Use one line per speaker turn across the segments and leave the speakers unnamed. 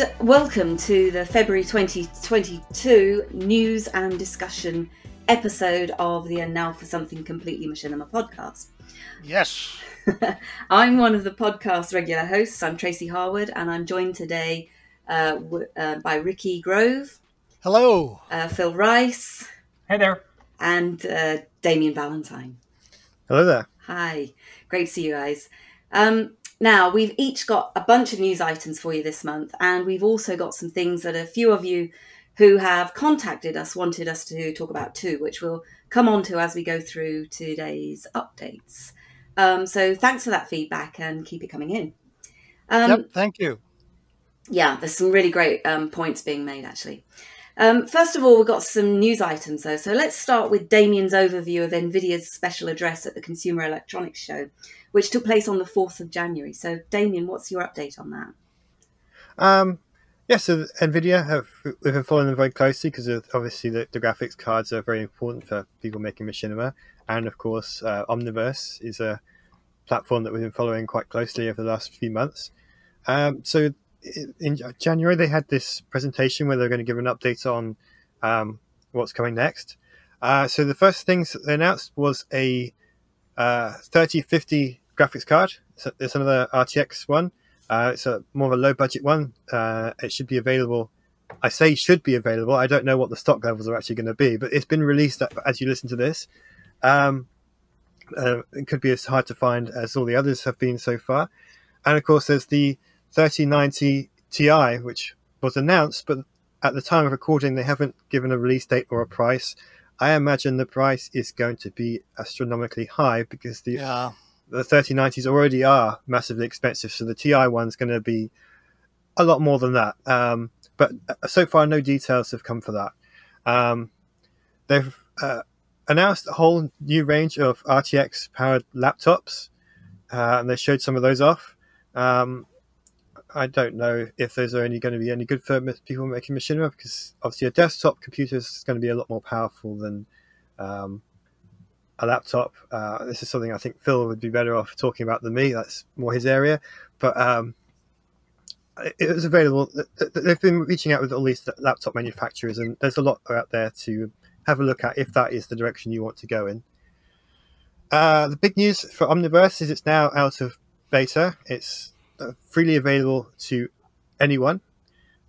and welcome to the February 2022 news and discussion episode of the And Now for Something Completely Machinima podcast.
Yes.
I'm one of the podcast regular hosts. I'm Tracy Harwood, and I'm joined today uh, w- uh, by Ricky Grove,
Hello.
uh, Phil Rice,
Hey there.
and uh, Damien Valentine.
Hello there.
Hi, great to see you guys. Um, now, we've each got a bunch of news items for you this month, and we've also got some things that a few of you who have contacted us wanted us to talk about too, which we'll come on to as we go through today's updates. Um, so, thanks for that feedback and keep it coming in. Um,
yep. Thank you.
yeah, there's some really great um, points being made actually. Um, first of all, we've got some news items though. So let's start with Damien's overview of NVIDIA's special address at the Consumer Electronics Show, which took place on the 4th of January. So, Damien, what's your update on that?
Um, yeah, so Nvidia have we've been following them very closely because obviously the, the graphics cards are very important for people making machinima, and of course uh, Omniverse is a platform that we've been following quite closely over the last few months. Um, so in January they had this presentation where they're going to give an update on um, what's coming next. Uh, so the first things they announced was a uh, 3050 graphics card. It's another RTX one. Uh, it's a more of a low budget one. Uh, it should be available. I say should be available. I don't know what the stock levels are actually going to be, but it's been released as you listen to this. Um, uh, it could be as hard to find as all the others have been so far. And of course, there's the 3090 Ti, which was announced, but at the time of recording, they haven't given a release date or a price. I imagine the price is going to be astronomically high because the
Yeah.
The 3090s already are massively expensive, so the TI one's going to be a lot more than that. Um, but uh, so far, no details have come for that. Um, they've uh, announced a whole new range of RTX powered laptops, uh, and they showed some of those off. Um, I don't know if those are only going to be any good for people making machinima because obviously a desktop computer is going to be a lot more powerful than um, a laptop. Uh, this is something I think Phil would be better off talking about than me. That's more his area. But um, it, was available. They've been reaching out with all these laptop manufacturers, and there's a lot out there to have a look at if that is the direction you want to go in. Uh, the big news for Omniverse is it's now out of beta. It's uh, freely available to anyone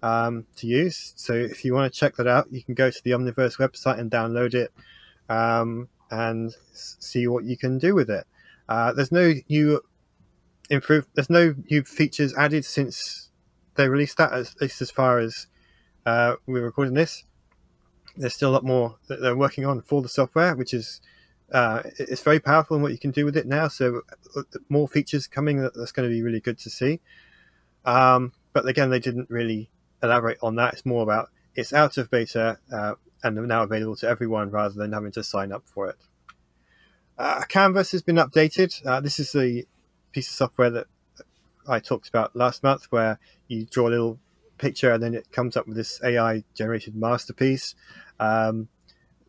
um, to use. So if you want to check that out, you can go to the Omniverse website and download it. Um, and see what you can do with it. Uh, there's no new improve. There's no new features added since they released that. At least as far as uh, we're recording this, there's still a lot more that they're working on for the software, which is uh, it's very powerful in what you can do with it now. So uh, more features coming. That's going to be really good to see. Um, but again, they didn't really elaborate on that. It's more about it's out of beta. And now available to everyone rather than having to sign up for it. Uh, Canvas has been updated. Uh, this is the piece of software that I talked about last month, where you draw a little picture and then it comes up with this AI generated masterpiece. Um,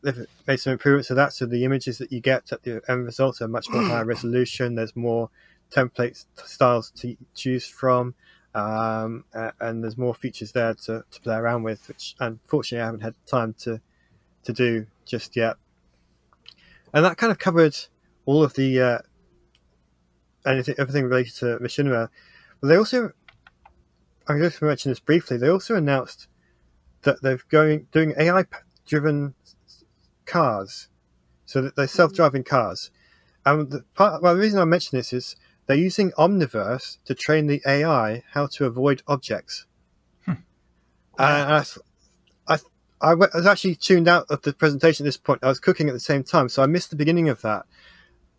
they've made some improvements to that, so the images that you get at the end result are much more higher resolution. There's more template styles to choose from. Um, and there's more features there to, to play around with, which unfortunately I haven't had time to to do just yet. And that kind of covered all of the uh, anything, everything related to Machinima. But they also, I just mention this briefly. They also announced that they're going doing AI driven cars, so that they're self driving cars. And the part, well, the reason I mention this is they're using Omniverse to train the AI how to avoid objects. Hmm. And I, I, I was actually tuned out of the presentation at this point. I was cooking at the same time, so I missed the beginning of that.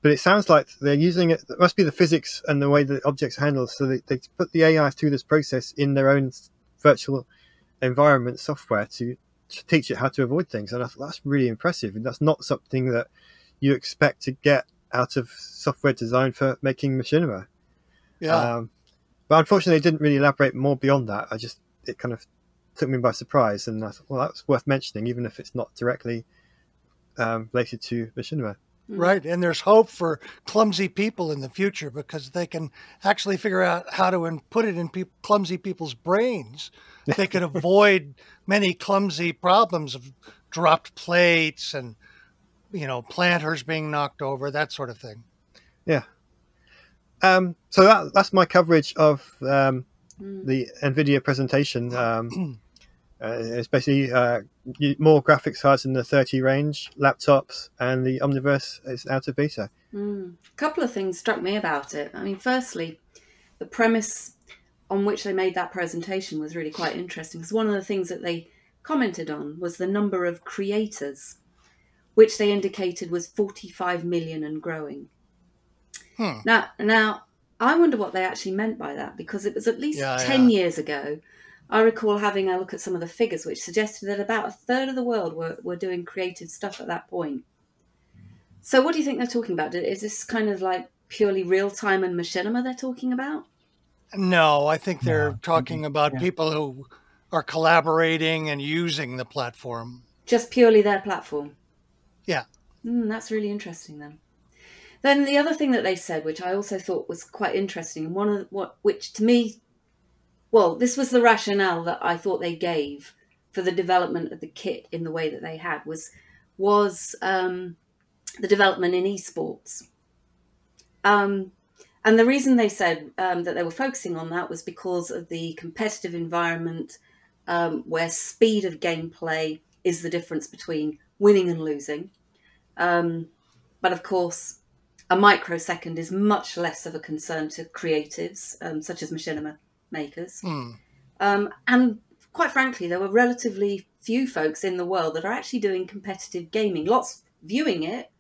But it sounds like they're using it. It must be the physics and the way the objects handle. So they, they put the AI through this process in their own virtual environment software to, to teach it how to avoid things. And I thought that's really impressive. And that's not something that you expect to get out of software design for making machinima.
Yeah.
Um, but unfortunately, they didn't really elaborate more beyond that. I just it kind of took me by surprise, and I thought, well, that's worth mentioning, even if it's not directly um, related to machinima.
right? And there's hope for clumsy people in the future because they can actually figure out how to in, put it in peop clumsy people's brains. They could avoid many clumsy problems of dropped plates and you know planters being knocked over, that sort of thing.
Yeah. Um, so that, that's my coverage of um, the NVIDIA presentation. Um, uh, it's basically uh, more graphics cards in the 30 range, laptops, and the Omniverse is out of beta.
A couple of things struck me about it. I mean, firstly, the premise on which they made that presentation was really quite interesting because one of the things that they commented on was the number of creators, which they indicated was 45 million and growing.
Hmm.
Now, now I wonder what they actually meant by that because it was at least
Yeah,
10
yeah.
years ago. I recall having a look at some of the figures, which suggested that about a third of the world were, were doing creative stuff at that point. So, what do you think they're talking about? Is this kind of like purely real time and machinima they're talking about?
No, I think they're
No,
talking about
yeah.
people who are collaborating and using the platform.
Just purely their platform?
Yeah.
Mm, that's really interesting then. Then the other thing that they said, which I also thought was quite interesting, one of the, what which to me, well, this was the rationale that I thought they gave for the development of the kit in the way that they had was was um, the development in esports. Um, and the reason they said um, that they were focusing on that was because of the competitive environment um, where speed of gameplay is the difference between winning and losing. Um, but of course, a microsecond is much less of a concern to creatives, um, such as machinima makers.
Hmm.
Um, and quite frankly, there were relatively few folks in the world that are actually doing competitive gaming. Lots viewing it,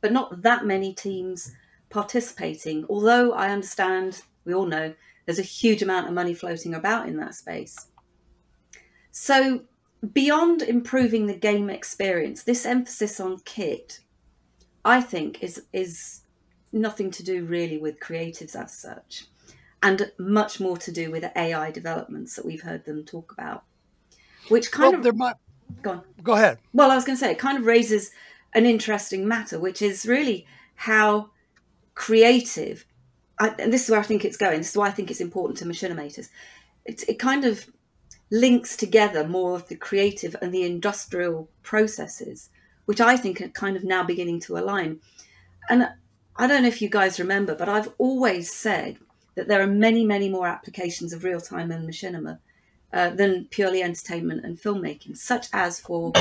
but not that many teams participating. Although I understand, we all know, there's a huge amount of money floating about in that space. So, beyond improving the game experience, this emphasis on kit, I think, is is nothing to do really with creatives as such, and much more to do with AI developments that we've heard them talk about. Which kind
Well,
of
there might,
go on.
go ahead.
Well, I was going to say it kind of raises an interesting matter, which is really how creative, I, and this is where I think it's going. This is why I think it's important to machinimators. It, it kind of links together more of the creative and the industrial processes, which I think are kind of now beginning to align. And I don't know if you guys remember, but I've always said that there are many, many more applications of real time and machinima uh, than purely entertainment and filmmaking, such as for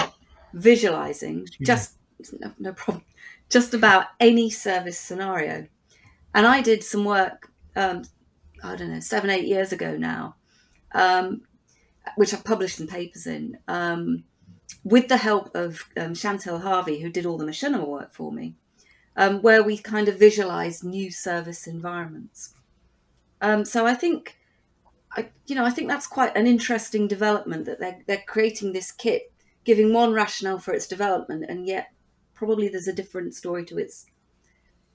visualizing just no, no problem, just about any service scenario. And I did some work, um, I don't know, seven, eight years ago now, um, which I've published some papers in, um, with the help of um, Chantal Harvey, who did all the machinima work for me, um, where we kind of visualized new service environments. Um, so I think, I, you know, I think that's quite an interesting development that they're, they're creating this kit, giving one rationale for its development, and yet probably there's a different story to its,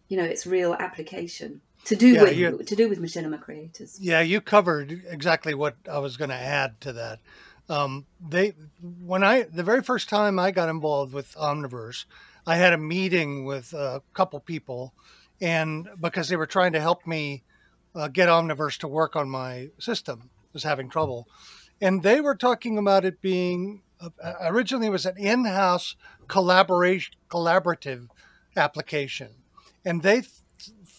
you know, its real application to do
Yeah,
with
you-
to do with machinima creators.
Yeah, you covered exactly what I was going to add to that. Um, they, when I, the very first time I got involved with Omniverse, I had a meeting with a couple people, and because they were trying to help me uh, get Omniverse to work on my system, I was having trouble, and they were talking about it being uh, originally it was an in-house collaboration collaborative application, and they th-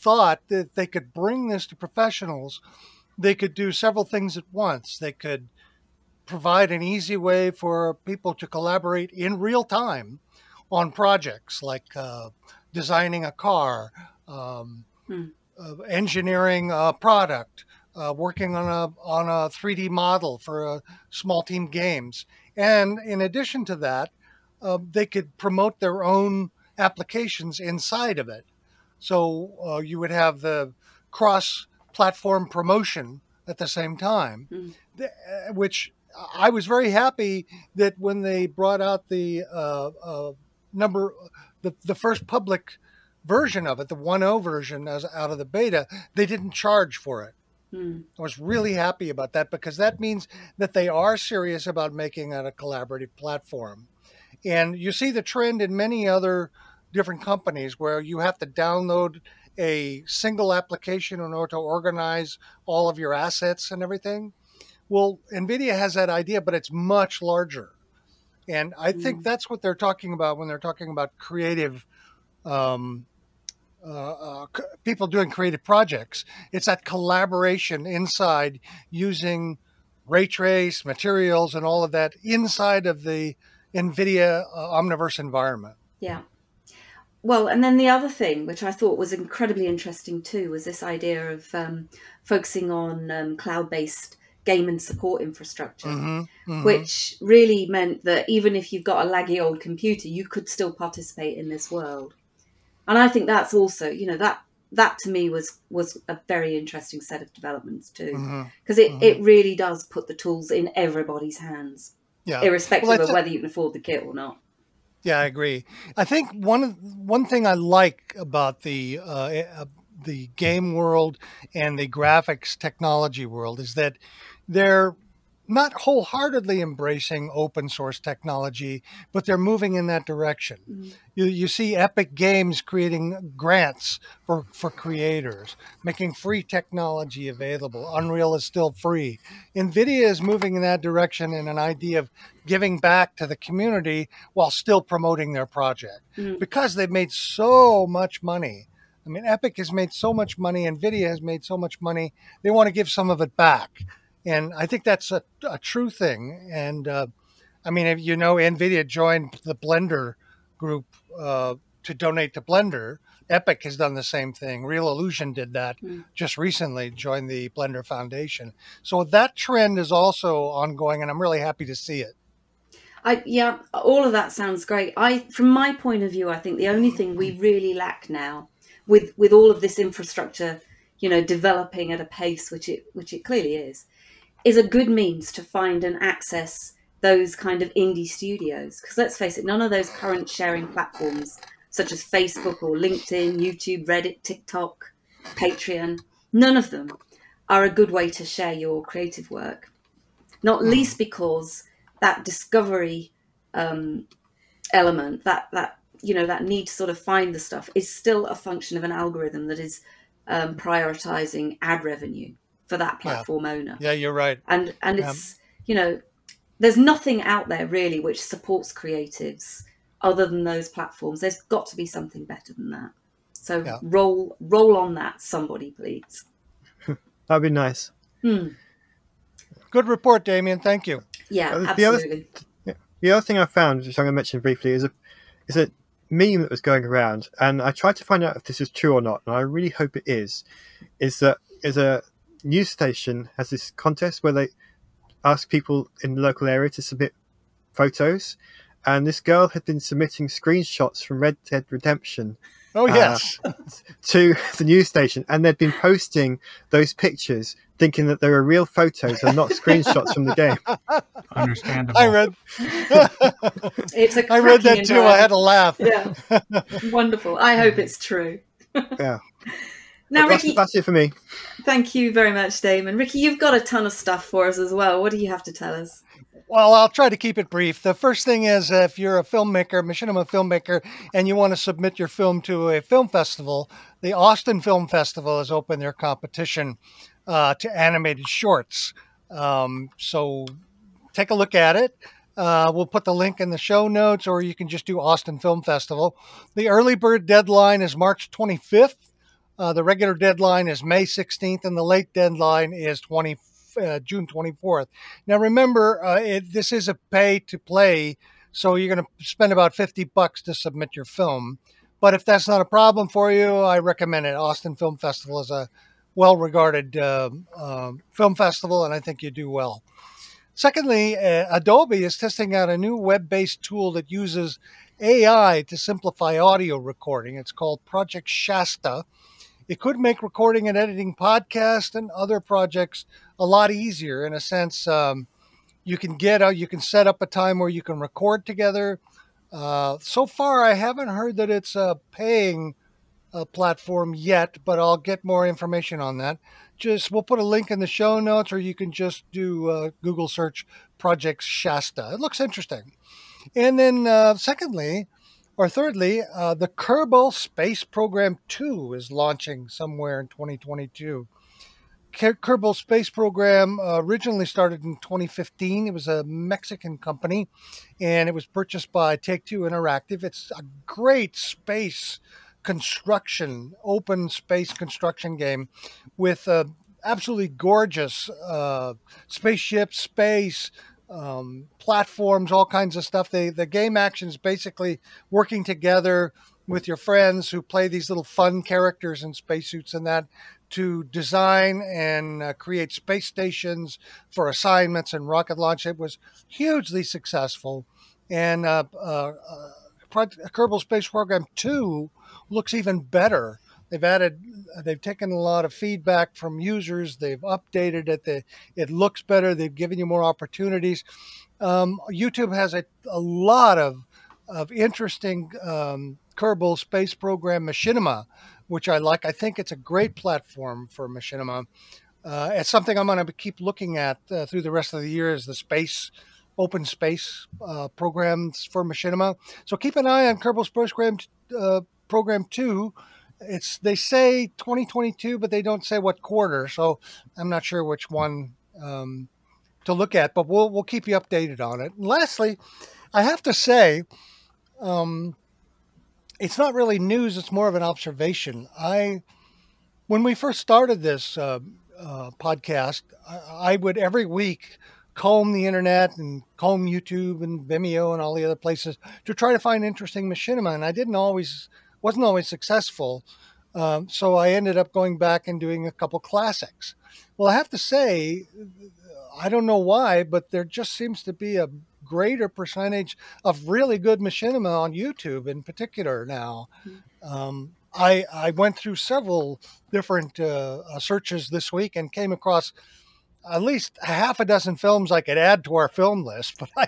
thought that they could bring this to professionals. They could do several things at once. They could provide an easy way for people to collaborate in real time on projects like uh, designing a car, um,
Hmm.
uh, engineering a product, uh, working on a on a 3D model for uh, small team games, and in addition to that, uh, they could promote their own applications inside of it. So uh, you would have the cross-platform promotion at the same time,
Mm.
uh, which I was very happy that when they brought out the uh, uh, number, the, the first public version of it, the 1.0 version as out of the beta, they didn't charge for it.
Hmm.
I was really happy about that because that means that they are serious about making it a collaborative platform. And you see the trend in many other different companies where you have to download a single application in order to organize all of your assets and everything. Well, NVIDIA has that idea, but it's much larger. And I think
Mm.
that's what they're talking about when they're talking about creative um, uh, uh, c- people doing creative projects. It's that collaboration inside using ray trace materials and all of that inside of the NVIDIA uh, Omniverse environment.
Yeah. Well, and then the other thing, which I thought was incredibly interesting too, was this idea of um, focusing on um, cloud based game and support infrastructure,
Mhm, mhm.
which really meant that even if you've got a laggy old computer, you could still participate in this world. And I think that's also, you know, that that to me was was a very interesting set of developments too, because it,
Mhm.
it really does put the tools in everybody's hands,
Yeah.
irrespective
Well,
of whether you can afford the kit or not.
Yeah, I agree. I think one one thing I like about the uh, uh, the game world and the graphics technology world is that they're not wholeheartedly embracing open source technology, but they're moving in that direction.
Mhm.
You, you see Epic Games creating grants for, for creators, making free technology available. Unreal is still free. NVIDIA is moving in that direction in an idea of giving back to the community while still promoting their project
Mm.
because they've made so much money. I mean, Epic has made so much money, NVIDIA has made so much money, they want to give some of it back. And I think that's a, a true thing. And uh, I mean, if you know, NVIDIA joined the Blender group uh, to donate to Blender. Epic has done the same thing. Reallusion did that
Mm.
just recently, joined the Blender Foundation. So that trend is also ongoing, and I'm really happy to see it.
I yeah, all of that sounds great. I from my point of view, I think the only thing we really lack now with with all of this infrastructure, you know, developing at a pace which it which it clearly is, is a good means to find and access those kind of indie studios. Because let's face it, none of those current sharing platforms such as Facebook or LinkedIn, YouTube, Reddit, TikTok, Patreon, none of them are a good way to share your creative work. Not least because that discovery um, element, that that you know that need to sort of find the stuff, is still a function of an algorithm that is um, prioritizing ad revenue for that
Yeah.
platform owner,
Yeah, you're right.
and and
Yeah.
it's you know there's nothing out there really which supports creatives other than those platforms. There's got to be something better than that. So
Yeah.
roll roll on that, somebody, please.
That'd be nice.
Hmm.
Good report, Damien. Thank you.
Yeah,
Uh, the other-
absolutely.
The other thing I found, which I'm going to mention briefly, is a is a meme that was going around, and I tried to find out if this is true or not, and I really hope it is. Is that is a news station has this contest where they ask people in the local area to submit photos, and this girl had been submitting screenshots from Red Dead Redemption
Oh,
Uh,
yes.
to the news station, and they'd been posting those pictures, thinking that they were real photos and not screenshots from the game.
Understandable.
I read.
It's a
I read that too. I had to laugh.
Yeah, wonderful. I hope it's true.
Yeah.
Now,
that's,
Ricky,
that's it for me.
thank you very much, Damon. Ricky, you've got a ton of stuff for us as well. What do you have to tell us?
Well, I'll try to keep it brief. The first thing is if you're a filmmaker, machinima filmmaker, and you want to submit your film to a film festival, the Austin Film Festival has opened their competition uh, to animated shorts. Um, so take a look at it. Uh, we'll put the link in the show notes, or you can just do Austin Film Festival. The early bird deadline is March 25th. Uh, the regular deadline is May 16th, and the late deadline is 20, uh, June 24th. Now, remember, uh, it, this is a pay to play, so you're going to spend about 50 bucks to submit your film. But if that's not a problem for you, I recommend it. Austin Film Festival is a well regarded uh, um, film festival, and I think you do well. Secondly, uh, Adobe is testing out a new web based tool that uses AI to simplify audio recording. It's called Project Shasta. It could make recording and editing podcasts and other projects a lot easier in a sense. Um, you can get out, you can set up a time where you can record together. Uh, so far, I haven't heard that it's a paying uh, platform yet, but I'll get more information on that. Just we'll put a link in the show notes, or you can just do uh, Google search Project Shasta. It looks interesting. And then, uh, secondly, or thirdly, uh, the Kerbal Space Program 2 is launching somewhere in 2022. Kerbal Space Program uh, originally started in 2015. It was a Mexican company and it was purchased by Take Two Interactive. It's a great space construction, open space construction game with uh, absolutely gorgeous uh, spaceships, space, um, platforms, all kinds of stuff. They, the game action is basically working together with your friends who play these little fun characters in spacesuits and that to design and uh, create space stations for assignments and rocket launch. It was hugely successful. And uh, uh, uh Kerbal Space Program 2 looks even better. They've added, they've taken a lot of feedback from users. They've updated it. They, it looks better. They've given you more opportunities. Um, YouTube has a, a lot of, of interesting um, Kerbal Space Program machinima which I like. I think it's a great platform for machinima. Uh, it's something I'm going to keep looking at uh, through the rest of the year as the space open space uh, programs for machinima. So keep an eye on Kerbal's program uh, program two. It's they say 2022, but they don't say what quarter. So I'm not sure which one um, to look at. But we'll we'll keep you updated on it. And lastly, I have to say. Um, it's not really news; it's more of an observation. I, when we first started this uh, uh, podcast, I, I, would every week comb the internet and comb YouTube and Vimeo and all the other places to try to find interesting machinima, and I didn't always, wasn't always successful. Um, so I ended up going back and doing a couple classics. Well, I have to say, I don't know why, but there just seems to be a greater percentage of really good machinima on YouTube in particular now. Um, I, I went through several different uh, uh, searches this week and came across at least half a dozen films I could add to our film list, but I,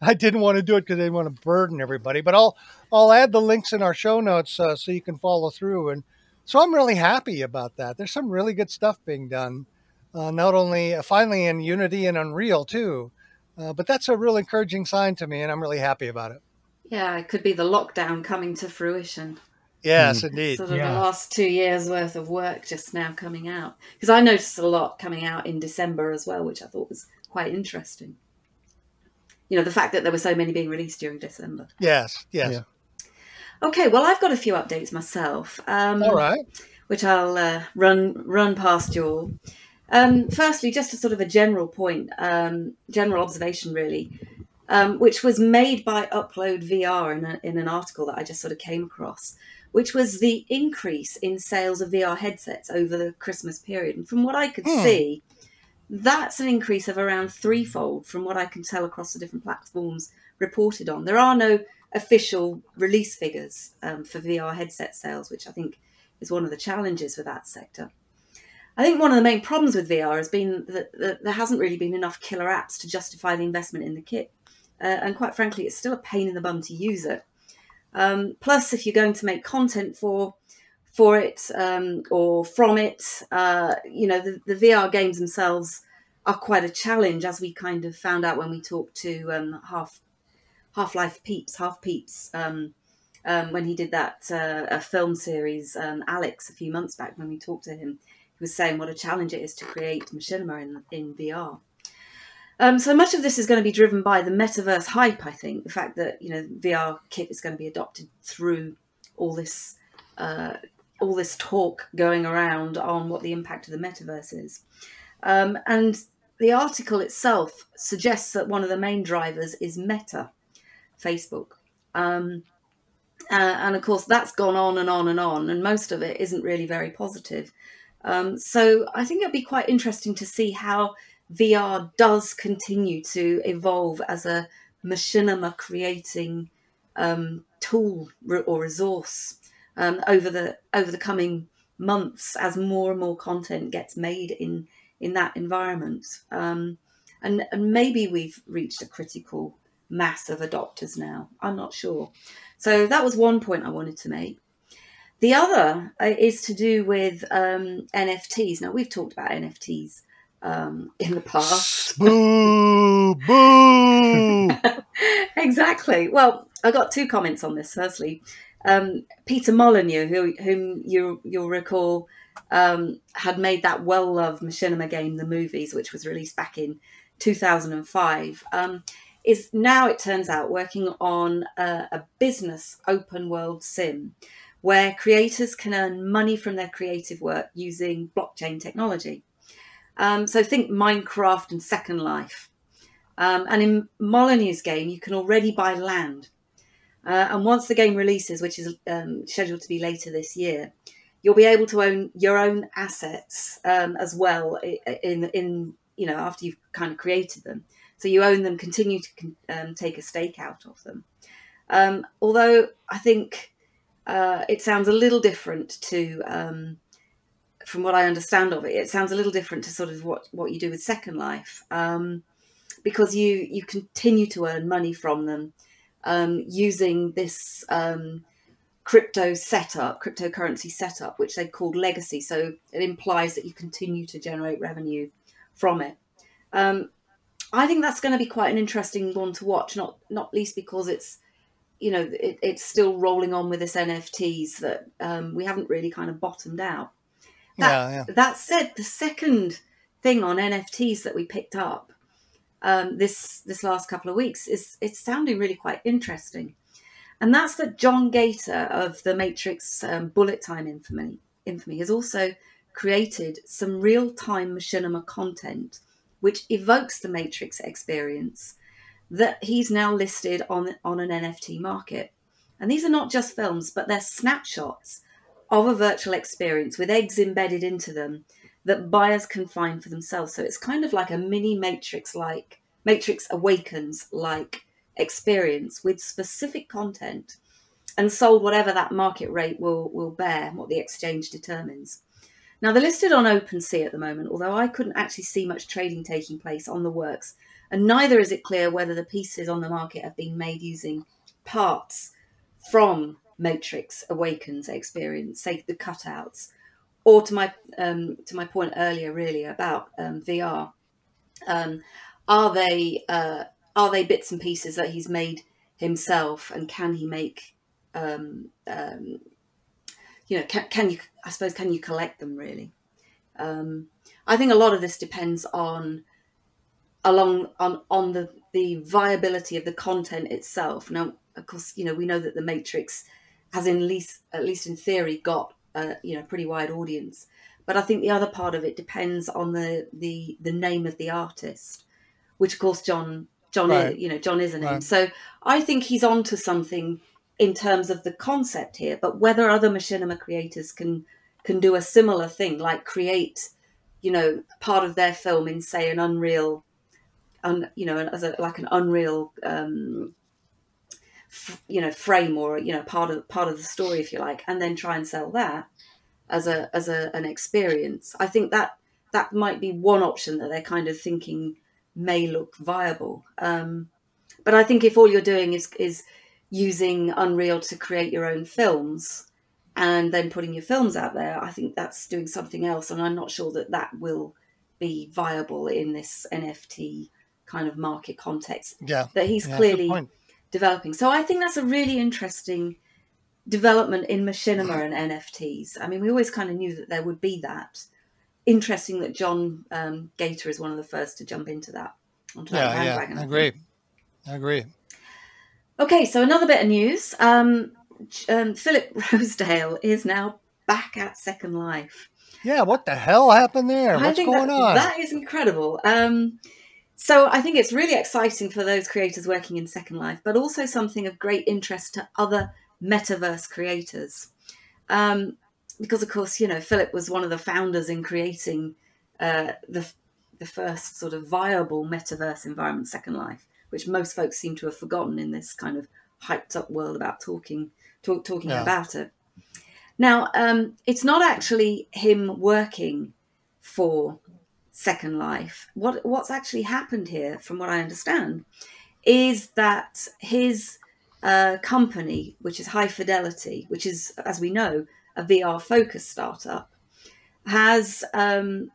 I didn't want to do it because I didn't want to burden everybody. But I'll I'll add the links in our show notes uh, so you can follow through. And so I'm really happy about that. There's some really good stuff being done, uh, not only uh, finally in Unity and Unreal too. Uh, but that's a real encouraging sign to me, and I'm really happy about it.
Yeah, it could be the lockdown coming to fruition.
Yes, mm. indeed.
Sort of
yeah.
the last two years worth of work just now coming out. Because I noticed a lot coming out in December as well, which I thought was quite interesting. You know, the fact that there were so many being released during December.
Yes, yes. Yeah.
Okay, well, I've got a few updates myself. Um,
all right.
Which I'll uh, run run past you all. Um, firstly, just a sort of a general point, um, general observation, really, um, which was made by Upload VR in, a, in an article that I just sort of came across, which was the increase in sales of VR headsets over the Christmas period. And from what I could hmm. see, that's an increase of around threefold from what I can tell across the different platforms reported on. There are no official release figures um, for VR headset sales, which I think is one of the challenges for that sector. I think one of the main problems with VR has been that, that there hasn't really been enough killer apps to justify the investment in the kit. Uh, and quite frankly, it's still a pain in the bum to use it. Um, plus, if you're going to make content for for it um, or from it, uh, you know, the, the, VR games themselves are quite a challenge, as we kind of found out when we talked to um, Half Half Life Peeps, Half Peeps, um, um, when he did that uh, a film series, um, Alex, a few months back when we talked to him he was saying what a challenge it is to create machinima in, in VR. Um, so much of this is going to be driven by the metaverse hype. I think the fact that you know VR kit is going to be adopted through all this uh, all this talk going around on what the impact of the metaverse is, um, and the article itself suggests that one of the main drivers is Meta, Facebook. Um, uh, and of course, that's gone on and on and on, and most of it isn't really very positive. Um, so I think it'll be quite interesting to see how VR does continue to evolve as a machinima creating um, tool or resource um, over the over the coming months as more and more content gets made in in that environment. Um, and, and maybe we've reached a critical mass of adopters now. I'm not sure. So that was one point I wanted to make. The other uh, is to do with um, NFTs. Now, we've talked about NFTs um, in the past.
Boo! Boo!
exactly. Well, I got two comments on this. Firstly, um, Peter Molyneux, who, whom you you'll recall um, had made that well-loved Machinima game, the movies, which was released back in 2005, um, is now it turns out working on a, a business open-world sim where creators can earn money from their creative work using blockchain technology. Um, so think Minecraft and Second Life. Um, and in Molyneux's game, you can already buy land. Uh, and once the game releases, which is um, scheduled to be later this year, you'll be able to own your own assets um, as well in in you know after you've kind of created them. So you own them, continue to um, take a stake out of them. Um, although I think uh, it sounds a little different to from what I understand of it. It sounds a little different to sort of what what you do with Second Life um, because you you continue to earn money from them um, using this um, crypto setup, cryptocurrency setup, which they've called legacy. So it implies that you continue to generate revenue from it. Um, I think that's going to be quite an interesting one to watch, not not least because it's you know it, it's still rolling on with this NFTs that um, we haven't really kind of bottomed out. That, yeah, yeah. that said, the second thing on NFTs that we picked up um, this this last couple of weeks is it's sounding really quite interesting, and that's that John Gaeta of the Matrix um, Bullet Time infamy infamy has also created some real time machinima content which evokes the Matrix experience that he's now listed on on an NFT market. And these are not just films, but they're snapshots of a virtual experience with eggs embedded into them that buyers can find for themselves. So it's kind of like a mini Matrix like, Matrix Awakens like experience with specific content and sold whatever that market rate will, will bear, what the exchange determines. Now, they're listed on OpenSea at the moment, although I couldn't actually see much trading taking place on the works, and neither is it clear whether the pieces on the market have been made using parts from Matrix Awakens experience, say the cutouts, or to my um, to my point earlier, really about um, VR. Um, are they uh, are they bits and pieces that he's made himself, and can he make? Um, um, you know, can, can you? I suppose can you collect them really? Um, I think a lot of this depends on along on on the the viability of the content itself. Now, of course, you know we know that the Matrix has in least at least in theory got a you know pretty wide audience. But I think the other part of it depends on the the the name of the artist, which of course John John right. is, you know John is a name. Right. So I think he's onto something in terms of the concept here. But whether other machinima creators can can do a similar thing, like create you know part of their film in say an Unreal, un, you know as a like an Unreal um, you know frame or you know part of part of the story if you like and then try and sell that as a as a, an experience. I think that that might be one option that they're kind of thinking may look viable. Um, but i think if all you're doing is is using unreal to create your own films and then putting your films out there i think that's doing something else. And i'm not sure that that will be viable in this nft kind of market context.
Yeah.
That he's
yeah,
clearly developing. So I think that's a really interesting development in machinima and NFTs. I mean, we always kind of knew that there would be that. Interesting that John um, Gaeta is one of the first to jump into that.
Onto yeah, that yeah, I agree. I agree.
Okay, so another bit of news. Um, um, Philip Rosedale is now back at Second Life.
Yeah, what the hell happened there? What's going
that,
on?
That is incredible. Um, so I think it's really exciting for those creators working in Second Life, but also something of great interest to other metaverse creators. Um, because of course, you know, Philip was one of the founders in creating uh, the the first sort of viable metaverse environment, Second Life, which most folks seem to have forgotten in this kind of hyped up world about talking talk, talking yeah. about it. Now, um, it's not actually him working for Second Life. What what's actually happened here, from what I understand, is that his uh, company, which is High Fidelity, which is, as we know, a VR focused startup, has um,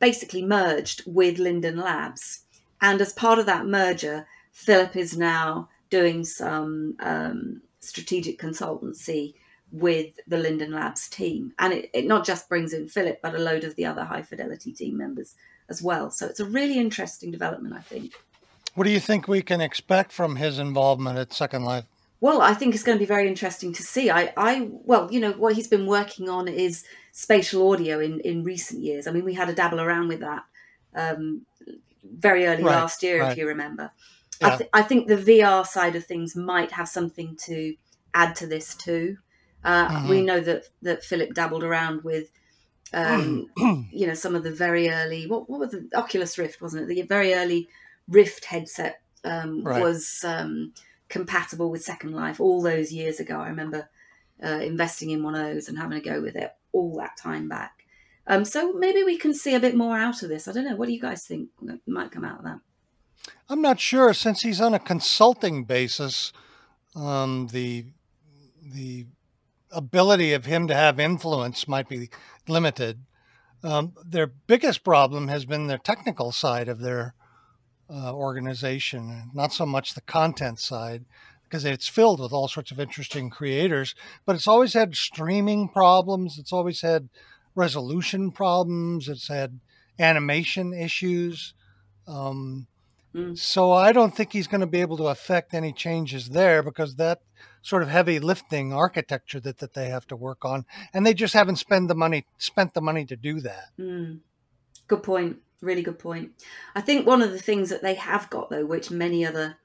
basically merged with Linden Labs, and as part of that merger, Philip is now doing some um, strategic consultancy with the Linden Labs team. And it, it not just brings in Philip, but a load of the other high fidelity team members as well. So it's a really interesting development, I think.
What do you think we can expect from his involvement at Second Life?
Well, I think it's going to be very interesting to see. I, I, well, you know, what he's been working on is spatial audio in in recent years. I mean, we had a dabble around with that um, very early right, last year, right. if you remember. Yeah. I, th- I, think the VR side of things might have something to add to this too. Uh, mm-hmm. We know that that Philip dabbled around with, um, you know, some of the very early what what was the Oculus Rift, wasn't it? The very early Rift headset um, right. was um, compatible with Second Life all those years ago. I remember uh, investing in one of those and having a go with it all that time back. Um, so maybe we can see a bit more out of this. I don't know. What do you guys think might come out of that?
I'm not sure. Since he's on a consulting basis, um, the the ability of him to have influence might be limited. Um, their biggest problem has been their technical side of their uh, organization, not so much the content side, because it's filled with all sorts of interesting creators. But it's always had streaming problems. It's always had resolution problems. It's had animation issues. Um, mm. So I don't think he's going to be able to affect any changes there because that sort of heavy lifting architecture that, that they have to work on, and they just haven't spent the money spent the money to do that.
Mm. Good point. Really good point. I think one of the things that they have got though, which many other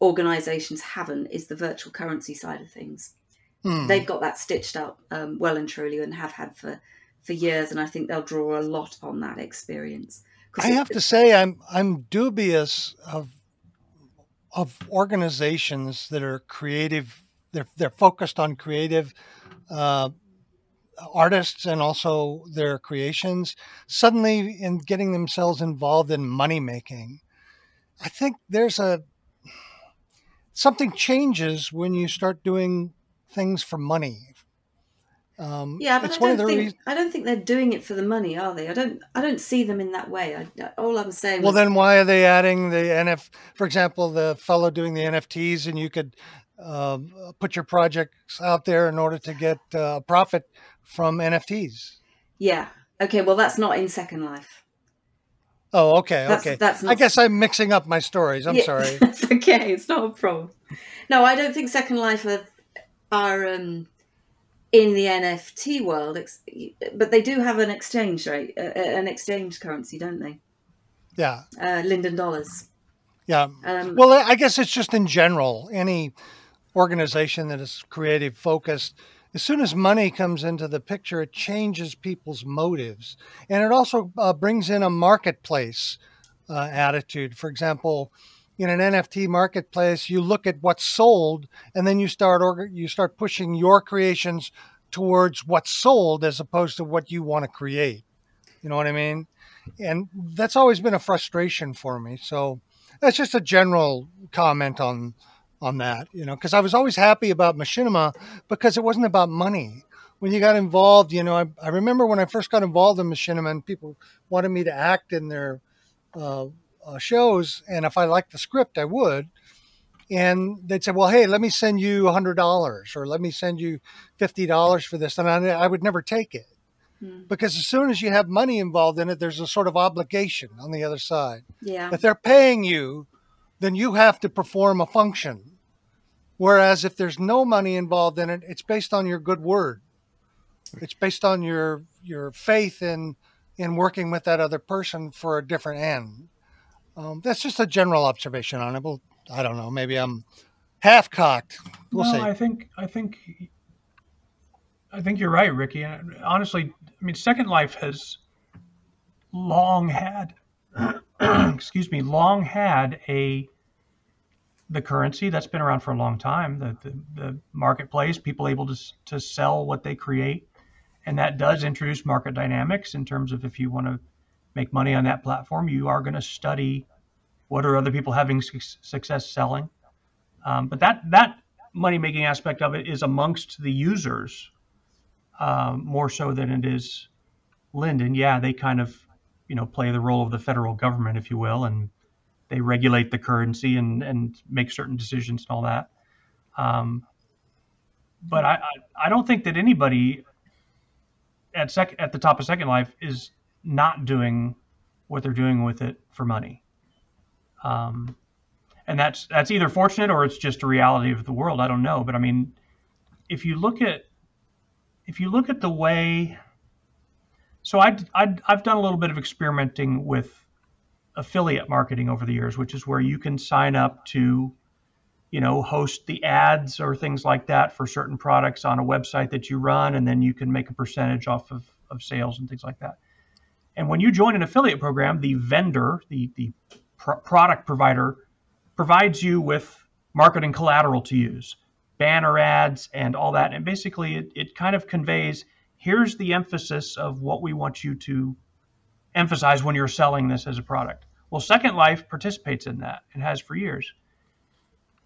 organisations haven't, is the virtual currency side of things. Mm. They've got that stitched up um, well and truly, and have had for for years, and I think they'll draw a lot on that experience.
I have to say, I'm I'm dubious of of organizations that are creative. They're they're focused on creative uh, artists and also their creations. Suddenly, in getting themselves involved in money making, I think there's a something changes when you start doing things for money
um, yeah, but I don't, think, reasons... I don't think they're doing it for the money, are they? I don't. I don't see them in that way. I, all I'm saying.
Well, then why are they adding the NF? For example, the fellow doing the NFTs, and you could uh, put your projects out there in order to get uh, profit from NFTs.
Yeah. Okay. Well, that's not in Second Life.
Oh, okay, that's, okay. That's not... I guess I'm mixing up my stories. I'm yeah, sorry.
That's okay. It's not a problem. No, I don't think Second Life are, are um, in the NFT world, but they do have an exchange rate, an exchange currency, don't they?
Yeah.
Uh, Linden dollars.
Yeah. Um, well, I guess it's just in general, any organization that is creative focused, as soon as money comes into the picture, it changes people's motives. And it also uh, brings in a marketplace uh, attitude. For example, in an NFT marketplace, you look at what's sold, and then you start you start pushing your creations towards what's sold as opposed to what you want to create. You know what I mean? And that's always been a frustration for me. So that's just a general comment on on that. You know, because I was always happy about Machinima because it wasn't about money. When you got involved, you know, I, I remember when I first got involved in Machinima and people wanted me to act in their uh, uh, shows, and if I liked the script, I would. And they'd say, "Well, hey, let me send you a hundred dollars, or let me send you fifty dollars for this," and I, I, would never take it hmm. because as soon as you have money involved in it, there's a sort of obligation on the other side.
Yeah,
if they're paying you, then you have to perform a function. Whereas if there's no money involved in it, it's based on your good word. It's based on your your faith in in working with that other person for a different end. Um, that's just a general observation on it. Well, I don't know. Maybe I'm half cocked. We'll
no,
see.
I think I think I think you're right, Ricky. And Honestly, I mean, Second Life has long had, excuse me, long had a the currency that's been around for a long time. The the, the marketplace, people able to to sell what they create, and that does introduce market dynamics in terms of if you want to make money on that platform, you are going to study what are other people having su- success selling. Um, but that that money making aspect of it is amongst the users um, more so than it is Linden. Yeah, they kind of you know play the role of the federal government, if you will, and they regulate the currency and and make certain decisions and all that. Um, but I, I I don't think that anybody at sec at the top of Second Life is not doing what they're doing with it for money. Um, and that's that's either fortunate or it's just a reality of the world. I don't know, but I mean, if you look at if you look at the way, so I I I've done a little bit of experimenting with affiliate marketing over the years, which is where you can sign up to, you know, host the ads or things like that for certain products on a website that you run, and then you can make a percentage off of, of sales and things like that. And when you join an affiliate program, the vendor, the the pr- product provider, provides you with marketing collateral to use, banner ads and all that. And basically, it, it kind of conveys here's the emphasis of what we want you to emphasize when you're selling this as a product. Well, Second Life participates in that and has for years.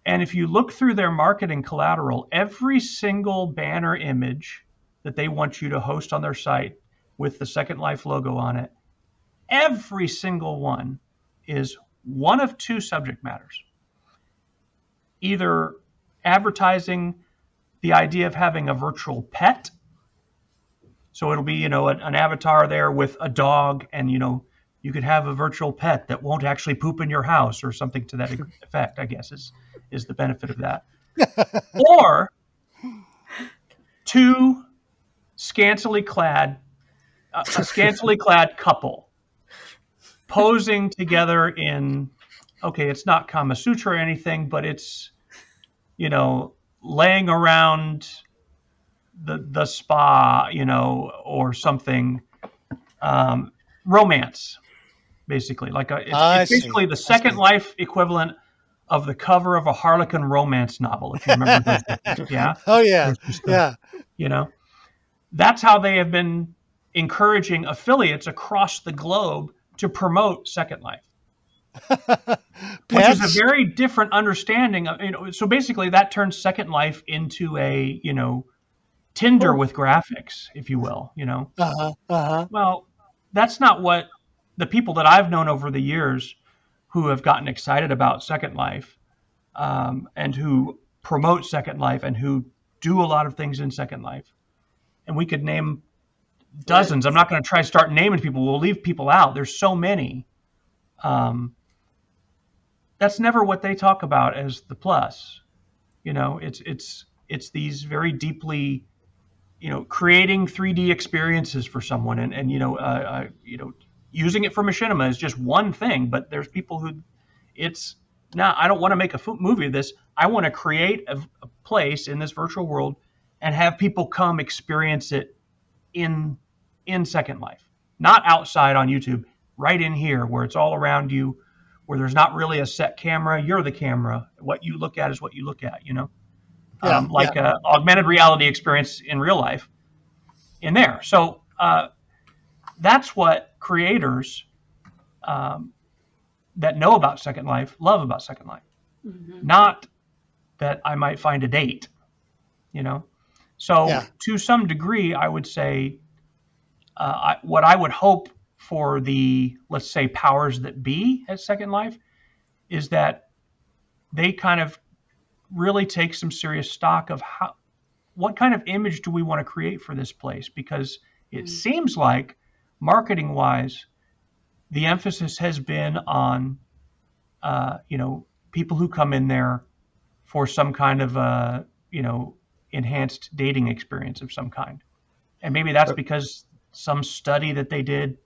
And if you look through their marketing collateral, every single banner image that they want you to host on their site with the Second Life logo on it, every single one is one of two subject matters. Either advertising the idea of having a virtual pet. So it'll be, you know, an, an avatar there with a dog, and, you know, you could have a virtual pet that won't actually poop in your house or something to that effect, I guess is, is the benefit of that. or two scantily clad, uh, a scantily clad couple posing together in okay, it's not Kama Sutra or anything, but it's you know laying around the the spa, you know, or something. Um, romance, basically, like a, it's, it's basically the Second Life equivalent of the cover of a Harlequin romance novel, if you remember. yeah.
Oh yeah. yeah.
You know, that's how they have been encouraging affiliates across the globe to promote Second Life. which is a very different understanding of you know so basically that turns second life into a you know tinder with graphics if you will you know
uh-huh, uh-huh.
well that's not what the people that i've known over the years who have gotten excited about second life um, and who promote second life and who do a lot of things in second life and we could name dozens i'm not going to try to start naming people we'll leave people out there's so many um, that's never what they talk about as the plus. You know, it's it's it's these very deeply, you know, creating 3D experiences for someone, and and you know, uh, uh, you know, using it for machinima is just one thing. But there's people who, it's now I don't want to make a movie of this. I want to create a, a place in this virtual world and have people come experience it in in Second Life, not outside on YouTube, right in here where it's all around you where there's not really a set camera. You're the camera. What you look at is what you look at, you know? Yeah, um, like yeah. a augmented reality experience in real life in there. So uh, that's what creators um, that know about Second Life love about Second Life. Mm-hmm. Not that I might find a date, you know? So yeah. to some degree, I would say uh, I, what I would hope for the let's say powers that be at Second Life is that they kind of really take some serious stock of how what kind of image do we want to create for this place? Because it mm-hmm. seems like marketing wise the emphasis has been on uh, you know people who come in there for some kind of a you know enhanced dating experience of some kind. And maybe that's because some study that they did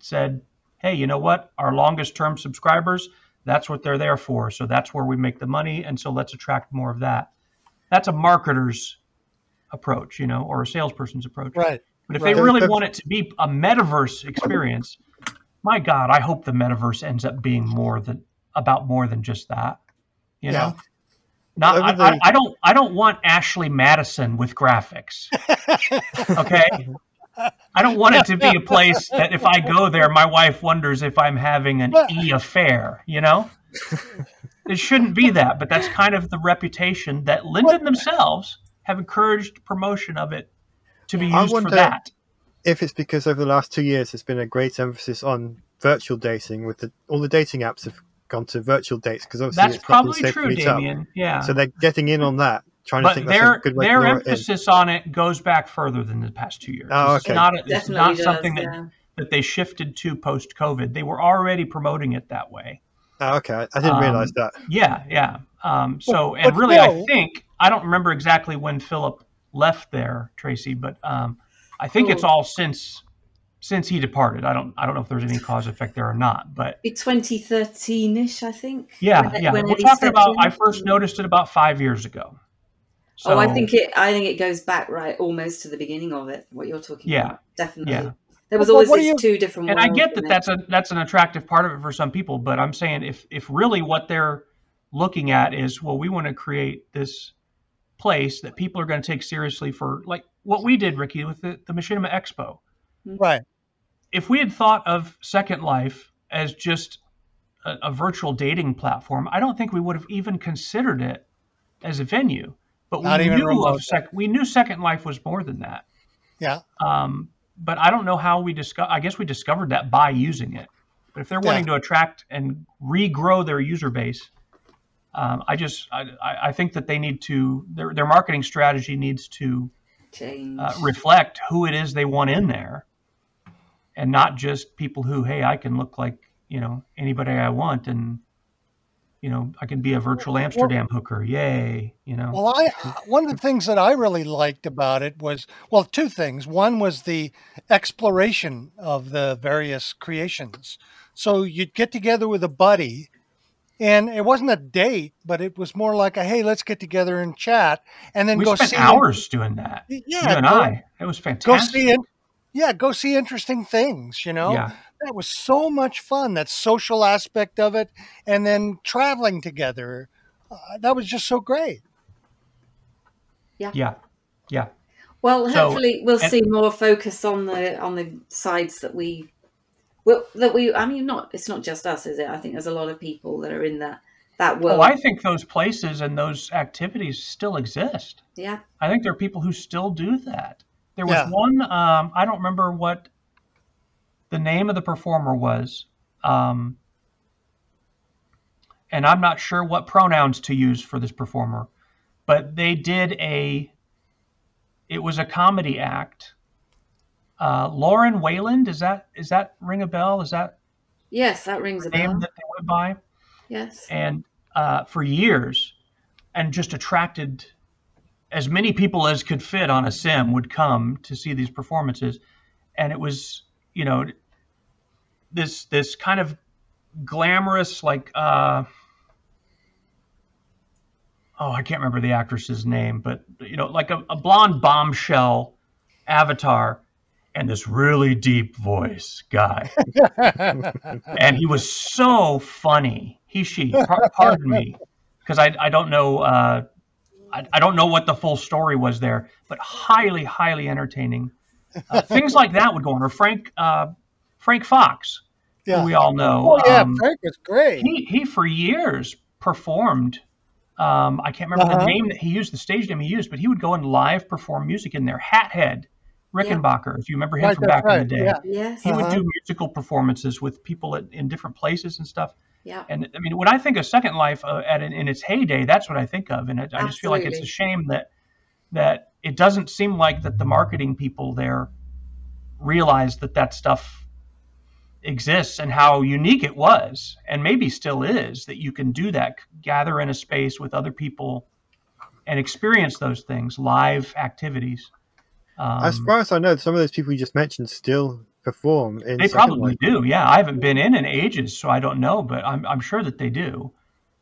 said, hey, you know what? Our longest term subscribers, that's what they're there for. So that's where we make the money. And so let's attract more of that. That's a marketer's approach, you know, or a salesperson's approach.
Right.
But if
right.
they really want it to be a metaverse experience, my God, I hope the metaverse ends up being more than about more than just that. You yeah. know? Not, I, I, I, don't I don't want Ashley Madison with graphics. Okay. I don't want it to be a place that if I go there, my wife wonders if I'm having an e affair. You know, it shouldn't be that, but that's kind of the reputation that Linden themselves have encouraged promotion of it to be used for that.
If it's because over the last two years there's been a great emphasis on virtual dating, with the, all the dating apps have gone to virtual dates because obviously
That's
it's not been
probably
safe to
true,
meet up.
Damien. Yeah.
So they're getting in on that, trying to
but
think
their
good way
their
to lure it in.
emphasis on it goes back further than the past two years.
Oh,
It's
okay.
not, it's not
does,
something that,
yeah.
that they shifted to post COVID. They were already promoting it that way.
Oh, okay, I, I didn't
Um,
realize that.
Yeah, yeah. Um, so,
But-
and
but
really, I think I don't remember exactly when Philip left there, Tracy, but um, I think it's
Oh.
all since since he departed. I don't I don't know if there's any cause effect there or not, but
Be 2013-ish, I think.
yeah,
when-
yeah.
when
We're talking about.
in.
I first noticed it about five years ago.
Oh, I think it. I think it goes back right almost to the beginning of it. What you're talking
Yeah.
about, definitely.
Yeah.
There was
Well,
always these
you-
two different.
and I get that that's a that's an attractive part of it for some people, but I'm saying if if really what they're looking at is well, we want to create this place that people are going to take seriously for like what we did, Ricky, with the, the Machinima Expo. Mm-hmm.
Right.
if we had thought of Second Life as just a, a virtual dating platform, I don't think we would have even considered it as a venue. But
Not
we
even
knew
remote.
sec- we knew Second Life was more than that.
Yeah.
Um, but I don't know how we discover. I guess we discovered that by using it. But if they're wanting to attract and regrow their user base, um, I just I, I I think that they need to their their marketing strategy needs to
change.
uh, reflect who it is they want in there and not just people who hey i can look like you know anybody i want and you know i can be a virtual amsterdam hooker yay you know
Well, I one of the things that I really liked about it was well, two things. One was the exploration of the various creations. So you'd get together with a buddy, and it wasn't a date, but it was more like a hey, let's get together and chat, and then
we
go
spent
see
hours doing that
Yeah,
you and
go-
i it was fantastic.
Go see it. Yeah, go see interesting things. You know,
yeah
that was so much fun. That social aspect of it, and then traveling together. Uh, that was just so great.
yeah yeah Yeah.
Well,
So-
hopefully we'll
and-
see more focus on the on the sides that we, well, that we. I mean, not it's not just us, is it? I think there's a lot of people that are in that that world.
oh i think those places and those activities still exist
yeah,
I think there are people who still do that. There was
Yeah.
one, um, I don't remember what the name of the performer was. Um, and I'm not sure what pronouns to use for this performer, but they did a, it was a comedy act. Uh, Lauren Wayland, is that, is that ring a bell? Is that
yes, that rings a
name
bell.
that they went by?
Yes,
and uh, for years, and just attracted as many people as could fit on a sim would come to see these performances, and it was you know this this kind of glamorous like uh, oh I can't remember the actress's name, but you know like a, a blonde bombshell avatar. And this really deep voice guy and he was so funny. He, she, par- pardon me, because I, I don't know, uh, I, I don't know what the full story was there, but highly, highly entertaining. Uh, things like that would go on. Or Frank, uh, Frank Fox,
Yeah.
who we all know.
Oh yeah,
um,
Frank was great.
he, he for years performed. Um, I can't remember
Uh-huh.
the name that he used, the stage name he used, but he would go and live perform music in there. Hathead Rickenbacker, if you remember him
Right,
from
that's
back in the day
Yeah.
yes,
he would
Uh-huh.
do musical performances with people at, in different places and stuff.
yeah.
And I mean, when I think of Second Life uh, at in its heyday, that's what I think of, and it, I just feel like it's a shame that that it doesn't seem like that the marketing people there realized that that stuff exists and how unique it was, and maybe still is that you can do that, gather in a space with other people, and experience those things, live activities. Um,
as far as I know, some of those people you just mentioned still perform in
They probably do. Yeah, I haven't been in in ages, so I don't know, but I'm I'm sure that they do.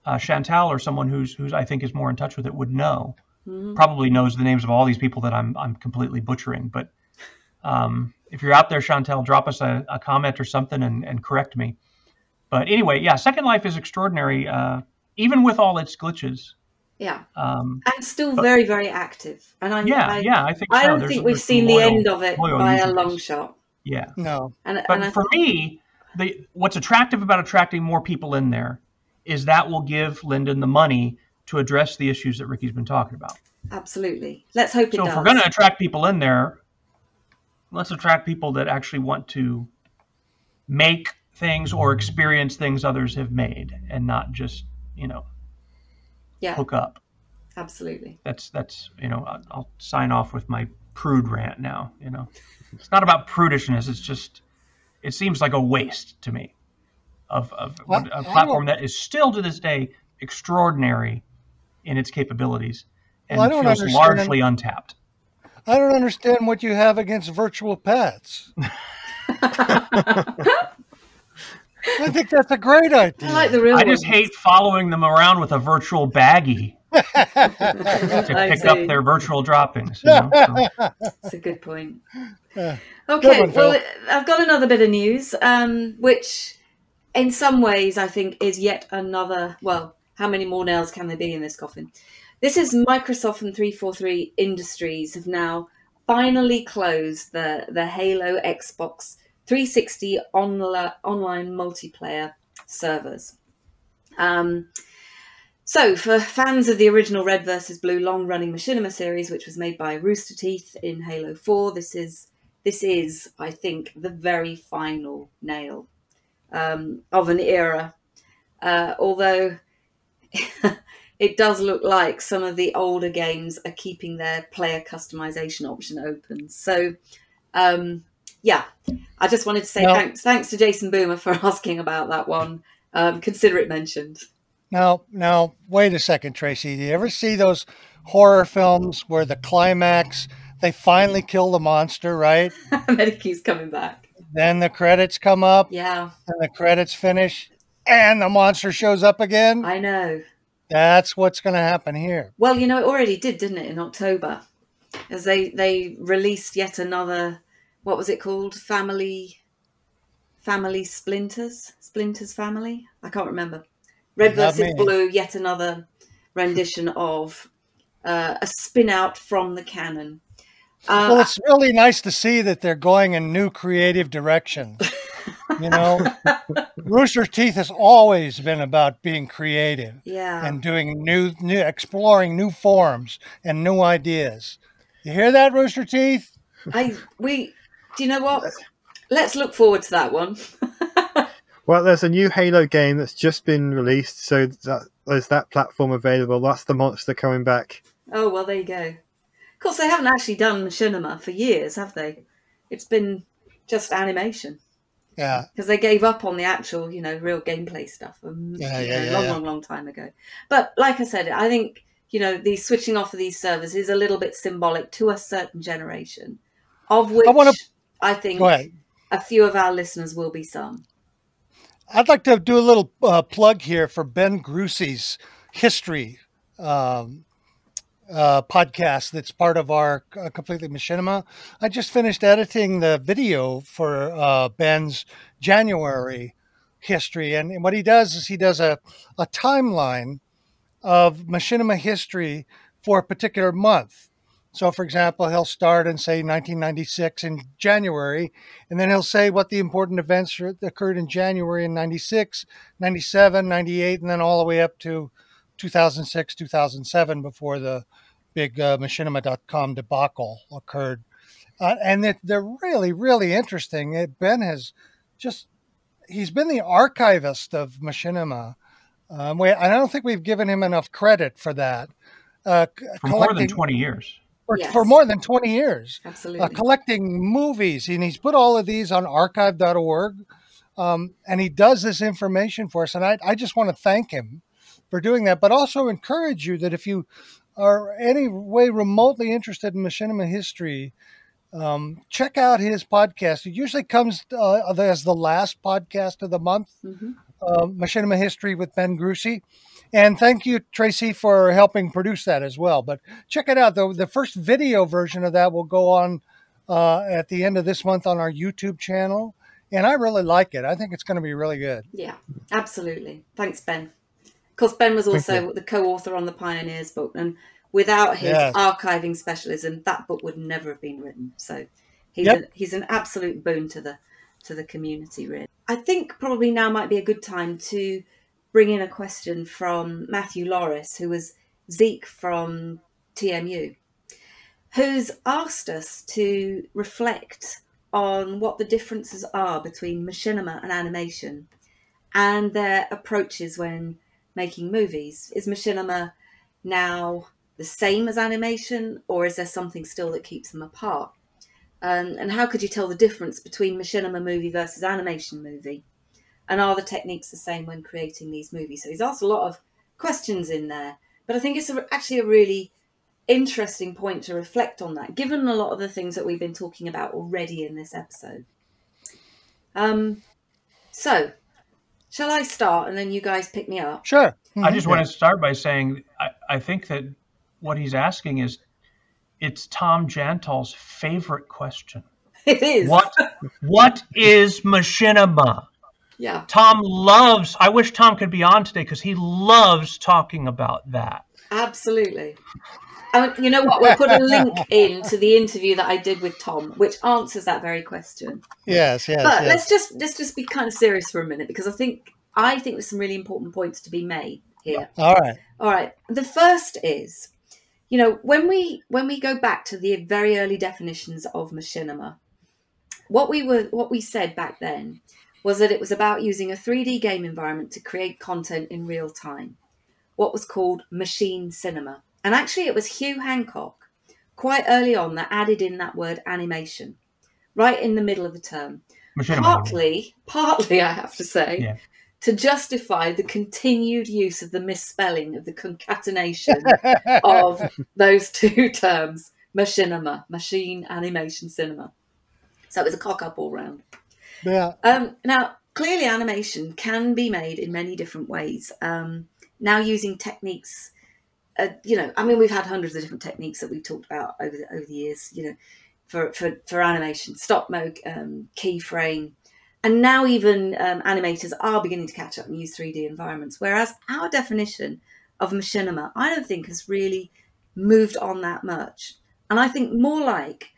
Uh, Chantal or someone who's who's I think is more in touch with it would know.
Mhm.
Probably knows the names of all these people that I'm I'm completely butchering. But um, if you're out there, Chantal, drop us a, a comment or something and, and correct me. But anyway, yeah, Second Life is extraordinary, uh, even with all its glitches.
yeah,
Um,
and still very, very active. And I,
yeah,
I,
yeah, I think
I
so.
don't
There's-
think we've seen
loyal-
the end of it
loyal
by a long
base.
shot.
Yeah.
No.
And,
But
and I
for me, the what's attractive about attracting more people in there is that will give Linden the money to address the issues that Ricky's been talking about.
absolutely. Let's hope it
So
does.
if we're going to attract people in there, let's attract people that actually want to make things or experience things others have made and not just you know
Yeah,
hook up
absolutely.
that's that's you know I'll, I'll sign off with my prude rant now you know it's not about prudishness it's just it seems like a waste to me of, of
Well,
a
I
platform that is still to this day extraordinary in its capabilities and
Well, I don't
feels
understand-
largely untapped
I don't understand what you have against virtual pets. I think that's a great idea.
I like the real
i just
ones.
hate following them around with a virtual baggie to pick up their virtual droppings you know? So-
That's a good point.
Yeah.
Okay,
one,
well, I've got another bit of news, um, which in some ways I think is yet another. Well, how many more nails can there be in this coffin? This is Microsoft and 343 Industries have now finally closed the, the Halo Xbox 360 onla- online multiplayer servers. Um, so, for fans of the original Red versus Blue long-running Machinima series, which was made by Rooster Teeth in Halo 4, this is this is, I think, the very final nail um, of an era. Uh, although it does look like some of the older games are keeping their player customization option open. So, um, yeah, I just wanted to say thanks, thanks to Jason Boomer for asking about that one. Um, consider it mentioned.
Now, now, wait a second, Tracy. Do you ever see those horror films where the climax, they finally kill the monster, right?
Medicue's coming back.
Then the credits come up,
Yeah,
and the credits finish, and the monster shows up again.
I know.
That's what's going to happen here.
Well, you know, it already did, didn't it, in October? As they they released yet another, what was it called? Family, Family Splinters, Splinters Family. I can't remember. Red
Not
versus
me.
Blue, yet another rendition of uh, a spin out from the canon. Uh,
Well, it's really nice to see that they're going in new creative directions. You know, Rooster Teeth has always been about being creative
yeah,
and doing new, new, exploring new forms and new ideas. You hear that, Rooster Teeth?
I we. Do you know what? Let's look forward to that one.
Well, there's a new Halo game that's just been released, so that, there's that platform available. That's the monster coming back.
Oh well, there you go. Of course, they haven't actually done machinima for years, have they? It's been just animation
Yeah.
because they gave up on the actual, you know, real gameplay stuff um,
Yeah,
you
yeah,
know,
yeah,
long,
yeah.
long, long time ago. But like I said, I think you know the switching off of these servers is a little bit symbolic to a certain generation, of which I,
wanna- I think
a few of our listeners will be some.
I'd like to do a little uh, plug here for Ben Grussi's history um, uh, podcast that's part of our uh, Completely Machinima. I just finished editing the video for uh, Ben's January history. And what he does is he does a, a timeline of Machinima history for a particular month. So, for example, he'll start in, say, 1996 in January, and then he'll say what the important events occurred in January in 96, 97, 98, and then all the way up to 2006, 2007 before the big uh, machinima.com debacle occurred. Uh, and it, they're really, really interesting. Uh, Ben has just, he's been the archivist of machinima. Um, we, I don't think we've given him enough credit for that. Uh,
for more than 20 years
for,
Yes.
for more than 20 years
Absolutely.
uh, collecting movies and he's put all of these on archive.org um, and he does this information for us and I, I just want to thank him for doing that but also encourage you that if you are any way remotely interested in machinima history um, check out his podcast it usually comes uh, as the last podcast of the month
Mhm.
uh, Machinima History with Ben Grussi. And thank you, Tracy, for helping produce that as well. But check it out. The, the first video version of that will go on uh, at the end of this month on our YouTube channel. And I really like it. I think it's going to be really good.
Yeah, absolutely. Thanks, Ben. Of course, Ben was also the co-author on the Pioneers book, and without his archiving specialism, that book would never have been written. So he's
Yep.
a, he's an absolute boon to the to the community. Really, I think probably now might be a good time to bring in a question from Matthew Loris, who was Zeke from TMU, who's asked us to reflect on what the differences are between machinima and animation and their approaches when making movies. Is machinima now the same as animation, or is there something still that keeps them apart? Um, and how could you tell the difference between machinima movie versus animation movie? And are the techniques the same when creating these movies? So he's asked a lot of questions in there, but I think it's a, actually a really interesting point to reflect on that, given a lot of the things that we've been talking about already in this episode. Um, so, shall I start and then you guys pick me up?
Sure.
I just want to mm-hmm. start by saying I, I think that what he's asking is it's Tom Jantol's favorite question.
It is.
What what is machinima?
Yeah.
Tom loves I wish Tom could be on today because he loves talking about that.
Absolutely. And you know what? We'll put a link in to the interview that I did with Tom, which answers that very question.
Yes, yes.
But
yes.
let's just let's just be kind of serious for a minute because I think I think there's some really important points to be made here.
All right.
All right. The first is, you know, when we when we go back to the very early definitions of machinima, what we were what we said back then was that it was about using a 3D game environment to create content in real time. What was called machine cinema. And actually it was Hugh Hancock quite early on that added in that word animation right in the middle of the term.
Machinima.
Partly, partly I have to say,
Yeah.
to justify the continued use of the misspelling of the concatenation of those two terms, machinima, machine animation cinema. So it was a cock up all round.
Yeah.
Um, now, clearly, animation can be made in many different ways. Um, now, using techniques, uh, you know, I mean, we've had hundreds of different techniques that we've talked about over the, over the years. You know, for for, for animation, stop mo, um, keyframe, and now even um, animators are beginning to catch up and use 3D environments. Whereas our definition of machinima, I don't think has really moved on that much. And I think more like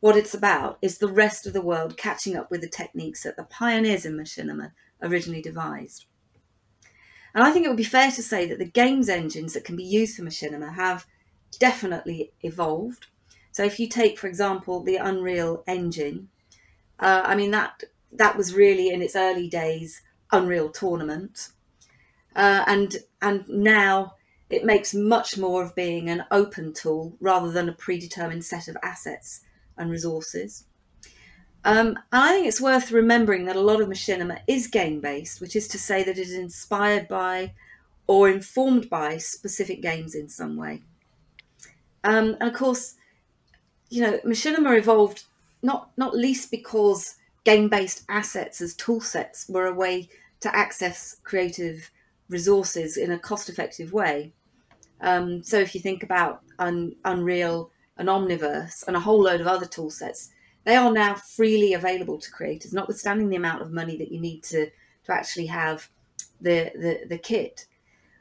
what it's about is the rest of the world catching up with the techniques that the pioneers in machinima originally devised. And I think it would be fair to say that the games engines that can be used for machinima have definitely evolved. So if you take, for example, the Unreal Engine, uh, I mean that that was really in its early days Unreal Tournament, uh, and and now it makes much more of being an open tool rather than a predetermined set of assets and resources. Um, and I think it's worth remembering that a lot of machinima is game based, which is to say that it is inspired by or informed by specific games in some way. Um, and of course, you know, machinima evolved not not least because game based assets as tool sets were a way to access creative resources in a cost effective way. Um, so if you think about Un- Unreal and Omniverse and a whole load of other tool sets, they are now freely available to creators, notwithstanding the amount of money that you need to, to actually have the, the, the kit.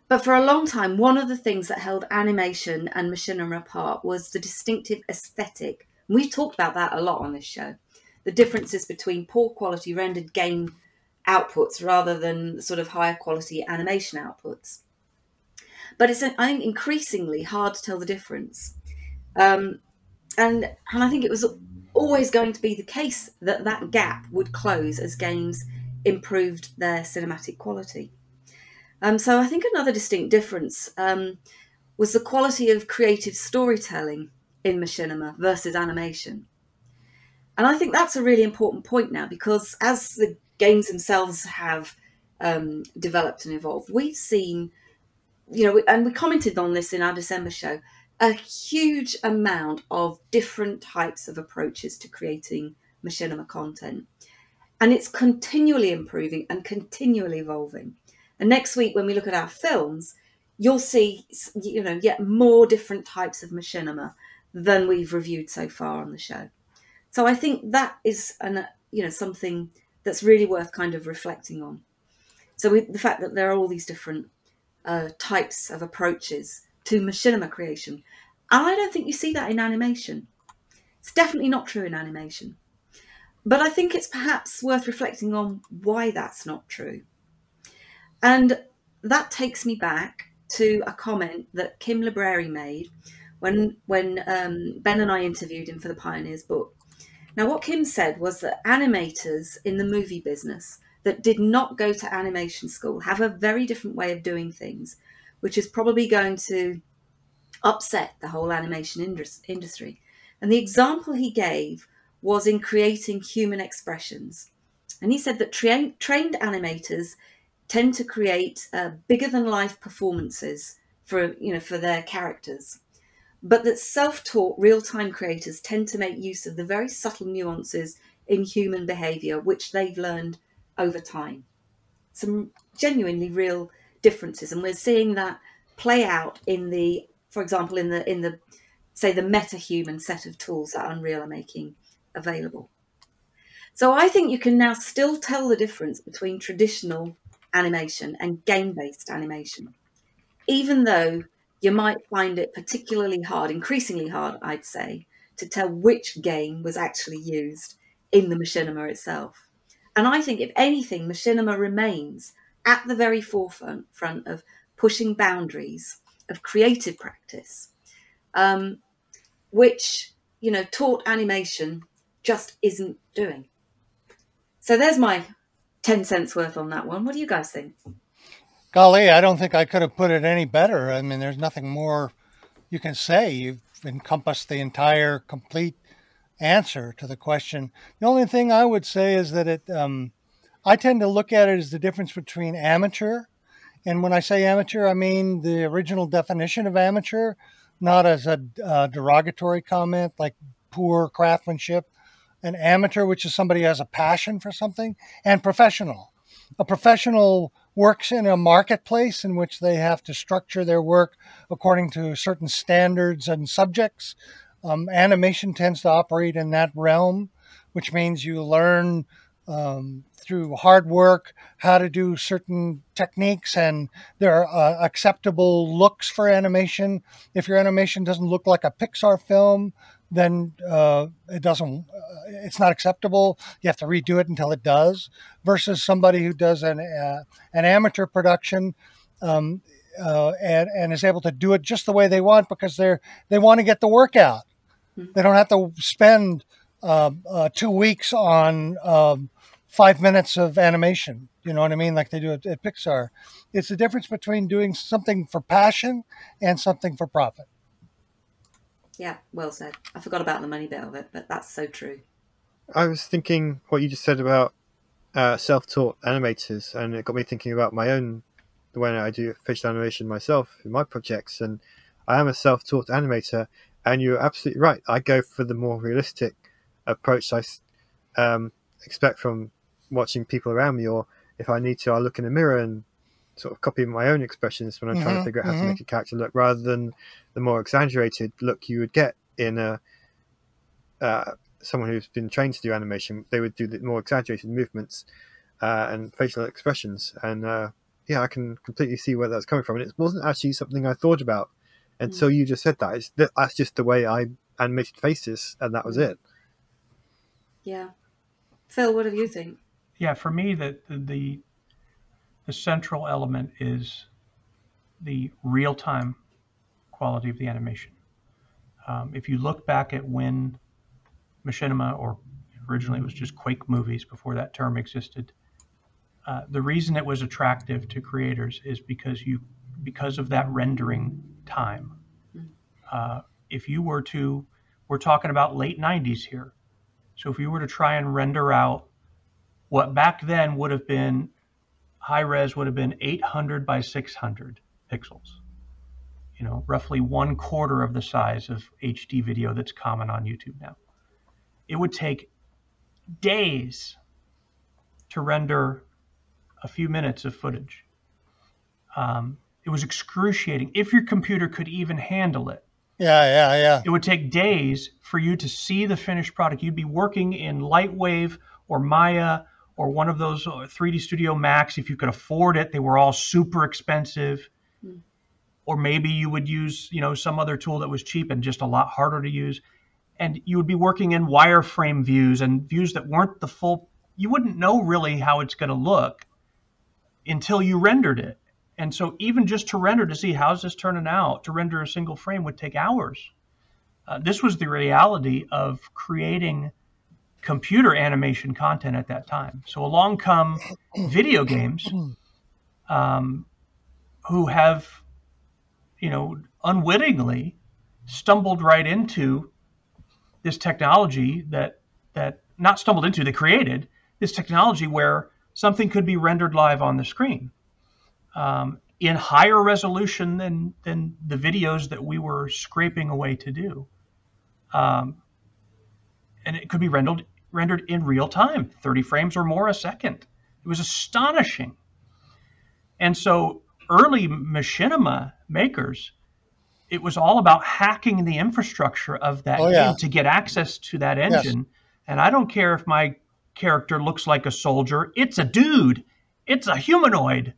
But for a long time, one of the things that held animation and machinima apart was the distinctive aesthetic. And we've talked about that a lot on this show. The differences between poor quality rendered game outputs rather than sort of higher quality animation outputs. But it's, I think, increasingly hard to tell the difference. Um, and, and I think it was always going to be the case that that gap would close as games improved their cinematic quality. Um, so I think another distinct difference um, was the quality of creative storytelling in machinima versus animation. And I think that's a really important point now because as the games themselves have um, developed and evolved, we've seen, you know, and we commented on this in our December show, a huge amount of different types of approaches to creating machinima content. And it's continually improving and continually evolving. And next week, when we look at our films, you'll see, you know, yet more different types of machinima than we've reviewed so far on the show. So I think that is, an, you know, something that's really worth kind of reflecting on. So we, the fact that there are all these different uh, types of approaches to machinima creation, and I don't think you see that in animation. It's definitely not true in animation. But I think it's perhaps worth reflecting on why that's not true. And that takes me back to a comment that Kim Libreri made when when um, Ben and I interviewed him for the Pioneers book. Now, what Kim said was that animators in the movie business that did not go to animation school have a very different way of doing things, which is probably going to upset the whole animation industry. And the example he gave was in creating human expressions. And he said that tra- trained animators tend to create uh, bigger than life performances for you know for their characters but that self-taught real-time creators tend to make use of the very subtle nuances in human behavior which they've learned over time some genuinely real differences and we're seeing that play out in the for example in the in the say the MetaHuman set of tools that unreal are making available so i think you can now still tell the difference between traditional animation and game-based animation even though you might find it particularly hard, increasingly hard, I'd say, to tell which game was actually used in the machinima itself. And I think, if anything, machinima remains at the very forefront front of pushing boundaries of creative practice, um, which, you know, taught animation just isn't doing. So there's my 10 cents worth on that one. What do you guys think?
Golly, I don't think I could have put it any better. I mean, there's nothing more you can say. You've encompassed the entire complete answer to the question. The only thing I would say is that it, um, I tend to look at it as the difference between amateur, and when I say amateur, I mean the original definition of amateur, not as a derogatory comment like poor craftsmanship. An amateur, which is somebody who has a passion for something, and professional. A professional works in a marketplace in which they have to structure their work according to certain standards and subjects. Um, animation tends to operate in that realm, which means you learn um, through hard work how to do certain techniques, and there are uh, acceptable looks for animation. If your animation doesn't look like a Pixar film, then uh, it doesn't uh, it's not acceptable you have to redo it until it does versus somebody who does an uh, an amateur production um, uh, and and is able to do it just the way they want because they're they want to get the work out mm-hmm. they don't have to spend um, uh, two weeks on um, five minutes of animation you know what i mean like they do at, at pixar it's the difference between doing something for passion and something for profit
yeah, well said. I forgot about the money bit of it, but that's so true.
I was thinking what you just said about uh, self-taught animators, and it got me thinking about my own when I do facial animation myself in my projects, and I am a self-taught animator. And you're absolutely right. I go for the more realistic approach I um, expect from watching people around me, or if I need to, I look in a mirror and sort of copy my own expressions when I'm mm-hmm, trying to figure out how mm-hmm. to make a character look, rather than the more exaggerated look you would get in a uh, someone who's been trained to do animation. They would do the more exaggerated movements uh, and facial expressions, and uh, yeah, I can completely see where that's coming from. And it wasn't actually something I thought about until mm. you just said that. It's, that's just the way I animated faces, and that was mm. it.
Yeah, Phil, what do you think?
Yeah, for me, the, the, the central element is the real time quality of the animation. Um, if you look back at when machinima, or originally it was just Quake movies before that term existed, uh, the reason it was attractive to creators is because you because of that rendering time. Uh, if you were to, we're talking about late 90s here. So if you were to try and render out what back then would have been high res would have been 800 by 600 pixels. You know, roughly one quarter of the size of HD video that's common on YouTube now. It would take days to render a few minutes of footage. Um, it was excruciating if your computer could even handle it.
Yeah, yeah, yeah.
It would take days for you to see the finished product. You'd be working in Lightwave or Maya or one of those 3D uh, Studio Max if you could afford it. They were all super expensive. Mm. Or maybe you would use, you know, some other tool that was cheap and just a lot harder to use. And you would be working in wireframe views and views that weren't the full you wouldn't know really how it's going to look until you rendered it. And so even just to render to see how's this turning out, to render a single frame would take hours. Uh, this was the reality of creating computer animation content at that time. So along come video games, um, who have, you know, unwittingly stumbled right into this technology that that not stumbled into, they created this technology where something could be rendered live on the screen um, in higher resolution than than the videos that we were scraping away to do. Um, and it could be rendered rendered in real time, 30 frames or more a second. It was astonishing. And so early machinima makers, it was all about hacking the infrastructure of that
Oh,
game to get access to that
Yes.
engine. And I don't care if my character looks like a soldier, it's a dude, it's a humanoid.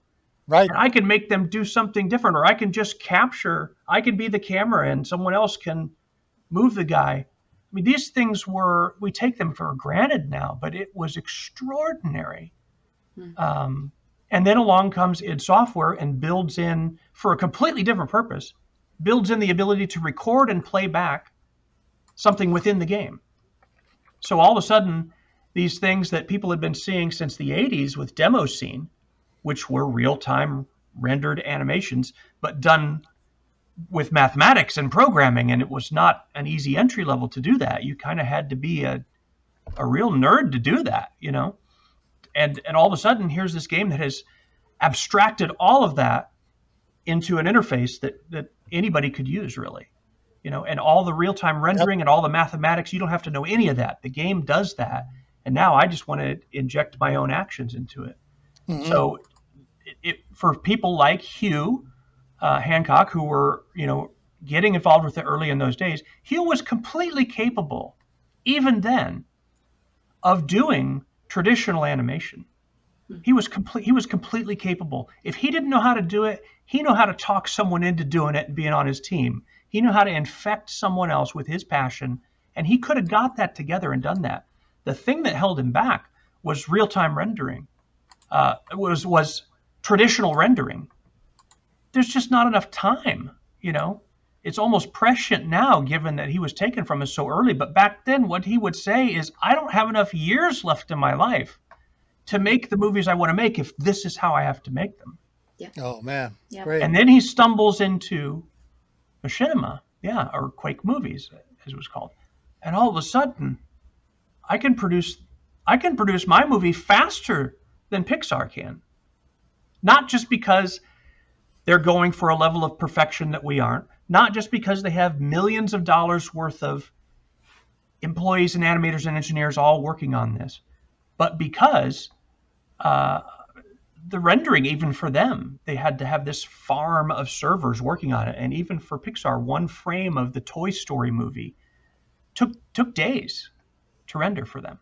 Right.
And I can make them do something different, or I can just capture, I can be the camera and someone else can move the guy. I mean, these things were, we take them for granted now, but it was extraordinary. Um, and then along comes id Software and builds in, for a completely different purpose, builds in the ability to record and play back something within the game. So all of a sudden, these things that people had been seeing since the 80s with Demo Scene, which were real time rendered animations, but done with mathematics and programming. And it was not an easy entry level to do that. You kind of had to be a, a real nerd to do that, you know? And, and all of a sudden, here's this game that has abstracted all of that into an interface that, that anybody could use, really. You know, and all the real time rendering and all the mathematics, you don't have to know any of that. The game does that. And now I just want to inject my own actions into it.
Mhm.
So, it, it, for people like Hugh uh, Hancock, who were you know getting involved with it early in those days, he was completely capable, even then, of doing traditional animation. He was complete. He was completely capable. If he didn't know how to do it, he knew how to talk someone into doing it and being on his team. He knew how to infect someone else with his passion, and he could have got that together and done that. The thing that held him back was real-time rendering. Uh, was was traditional rendering. There's just not enough time, you know. It's almost prescient now, given that he was taken from us so early. But back then, what he would say is, "I don't have enough years left in my life to make the movies I want to make if this is how I have to make them." Yeah.
Oh man.
Yeah.
Great.
And then he stumbles into machinima, yeah, or Quake movies, as it was called. And all of a sudden, I can produce, I can produce my movie faster than Pixar can. Not just because they're going for a level of perfection that we aren't, not just because they have millions of dollars worth of employees and animators and engineers all working on this, but because uh, the rendering, even for them, they had to have this farm of servers working on it. And even for Pixar, one frame of the Toy Story movie took took days to render for them.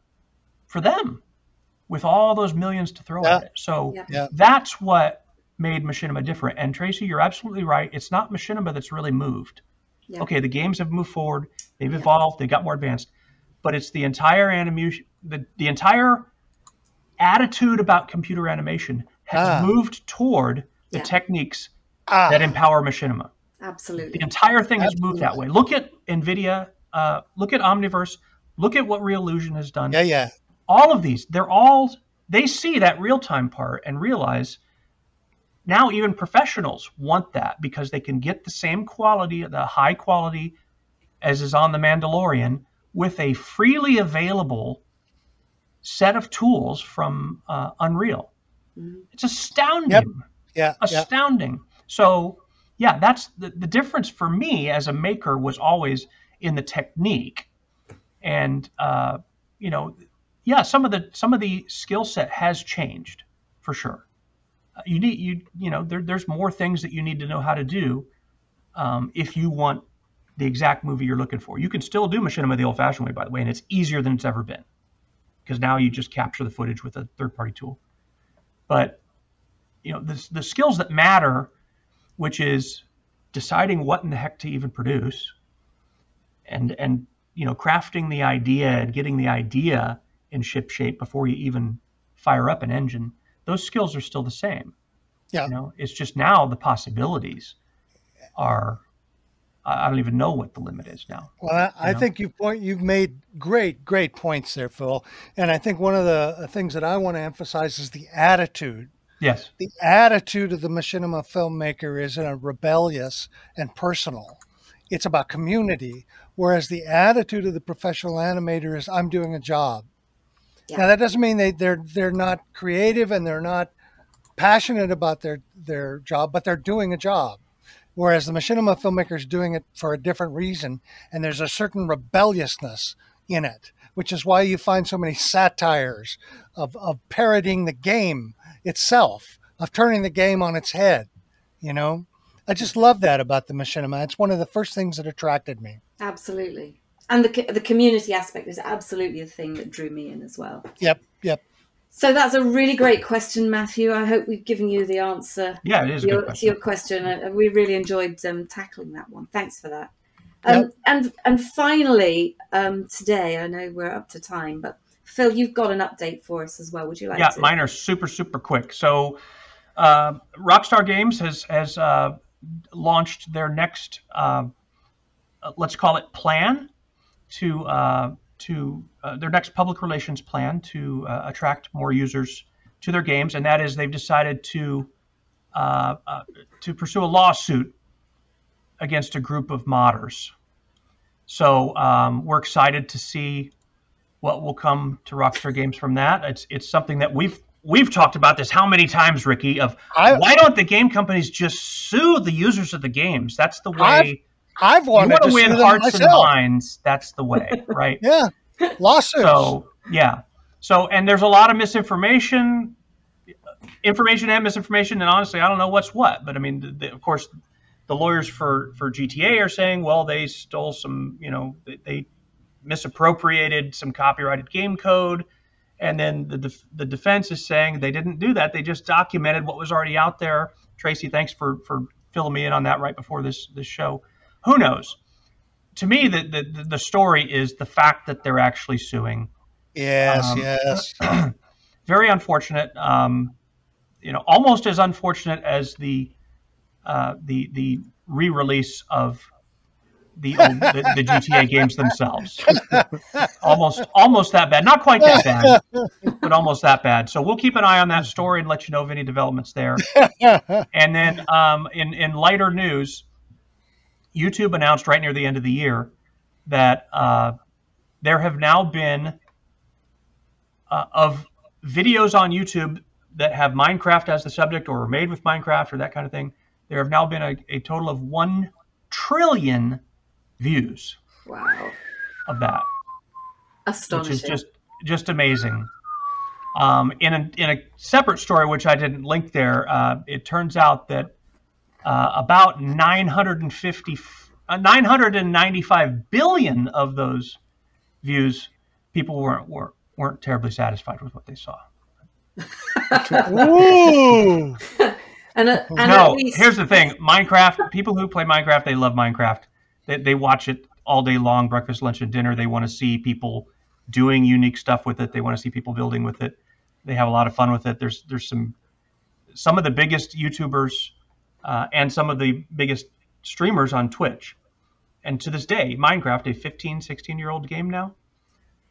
For them, with all those millions to throw
Yeah.
at it. So
Yeah.
Yeah.
that's what made Machinima different. And Tracy, you're absolutely right. It's not Machinima that's really moved.
Yeah.
Okay, the games have moved forward, they've
Yeah.
evolved, they got more advanced, but it's the entire animation, the, the entire attitude about computer animation has
Ah.
moved toward the
Yeah.
techniques
Ah,
that empower Machinima.
Absolutely.
The entire thing has moved that way. Look at NVIDIA, uh, look at Omniverse, look at what Reallusion has done
yeah, yeah.
all of these they're all they see that real time part and realize now even professionals want that because they can get the same quality the high quality as is on the mandalorian with a freely available set of tools from uh, unreal
Mhm.
it's astounding
Yep. Yeah, yeah.
astounding. So, yeah, that's the, the difference for me as a maker was always in the technique, and uh, you know, yeah, some of the some of the skill set has changed for sure. You need you you know there, there's more things that you need to know how to do um, if you want the exact movie you're looking for. You can still do machinima the old-fashioned way, by the way, and it's easier than it's ever been because now you just capture the footage with a third-party tool. But you know the, the skills that matter which is deciding what in the heck to even produce and and you know crafting the idea and getting the idea in ship shape before you even fire up an engine those skills are still the same
Yeah.
you know it's just now the possibilities are I don't even know what the limit is now.
Well, I, I think you point you've made great, great points there, Phil. And I think one of the things that I want to emphasize is the attitude.
Yes.
The attitude of the machinima filmmaker is in a rebellious and personal. It's about community, whereas the attitude of the professional animator is I'm doing a job.
Yeah.
Now that doesn't mean they, they're they're not creative and they're not passionate about their their job, but they're doing a job whereas the machinima filmmaker is doing it for a different reason and there's a certain rebelliousness in it which is why you find so many satires of, of parodying the game itself of turning the game on its head you know i just love that about the machinima it's one of the first things that attracted me
Absolutely. And the, the community aspect is absolutely the thing that drew me in as well.
yep yep
So that's a really great question, Matthew. I hope we've given you the answer
Yeah, it is a
your,
good
to your question. Uh, we really enjoyed um, tackling that one. Thanks for that. Um, And and finally, um, today I know we're up to time, but Phil, you've got an update for us as well. Would you like
yeah,
to?
mine are super super quick. So, uh, Rockstar Games has has uh, launched their next, uh, uh, let's call it plan, to uh, to uh, their next public relations plan to uh, attract more users to their games, and that is they've decided to uh, uh, to pursue a lawsuit against a group of modders. So um, we're excited to see what will come to Rockstar Games from that. It's it's something that we've we've talked about this how many times, Ricky? Of
I-
why don't the game companies just sue the users of the games? That's the way
i've
you
wanted
want
to
to win hearts and minds. That's the way, right?
yeah lawsuits
So yeah. So and there's a lot of misinformation, information and misinformation, and honestly, I don't know what's what. But I mean, the, the, of course, the lawyers for for GTA are saying, well, they stole some, you know, they, they misappropriated some copyrighted game code, and then the def- the defense is saying they didn't do that. They just documented what was already out there. Tracy, thanks for for filling me in on that right before this this show. Who knows? To me, the the, the story is the fact that they're actually suing
yes
Um,
yes
very unfortunate. Um, you know, almost as unfortunate as the uh, the the re-release of the, old, the the GTA games themselves. almost almost that bad. Not quite that bad, but almost that bad. So we'll keep an eye on that story and let you know of any developments there. And then um, in in lighter news, YouTube announced right near the end of the year that uh, there have now been uh, of videos on YouTube that have Minecraft as the subject or made with Minecraft or that kind of thing. There have now been a, a total of one trillion views
wow,
of that, which
astonishing.
is just just amazing. Um, in a in a separate story, which I didn't link there, uh, it turns out that uh, about 950, uh, 995 billion of those views, people weren't weren't, weren't terribly satisfied with what they saw.
Ooh.
and, uh, and
no,
least,
here's the thing: Minecraft. People who play Minecraft, they love Minecraft. They, they watch it all day long, breakfast, lunch, and dinner. They want to see people doing unique stuff with it. They want to see people building with it. They have a lot of fun with it. There's there's some some of the biggest YouTubers uh, and some of the biggest streamers on Twitch. And to this day, Minecraft, a 15, 16 year old game now,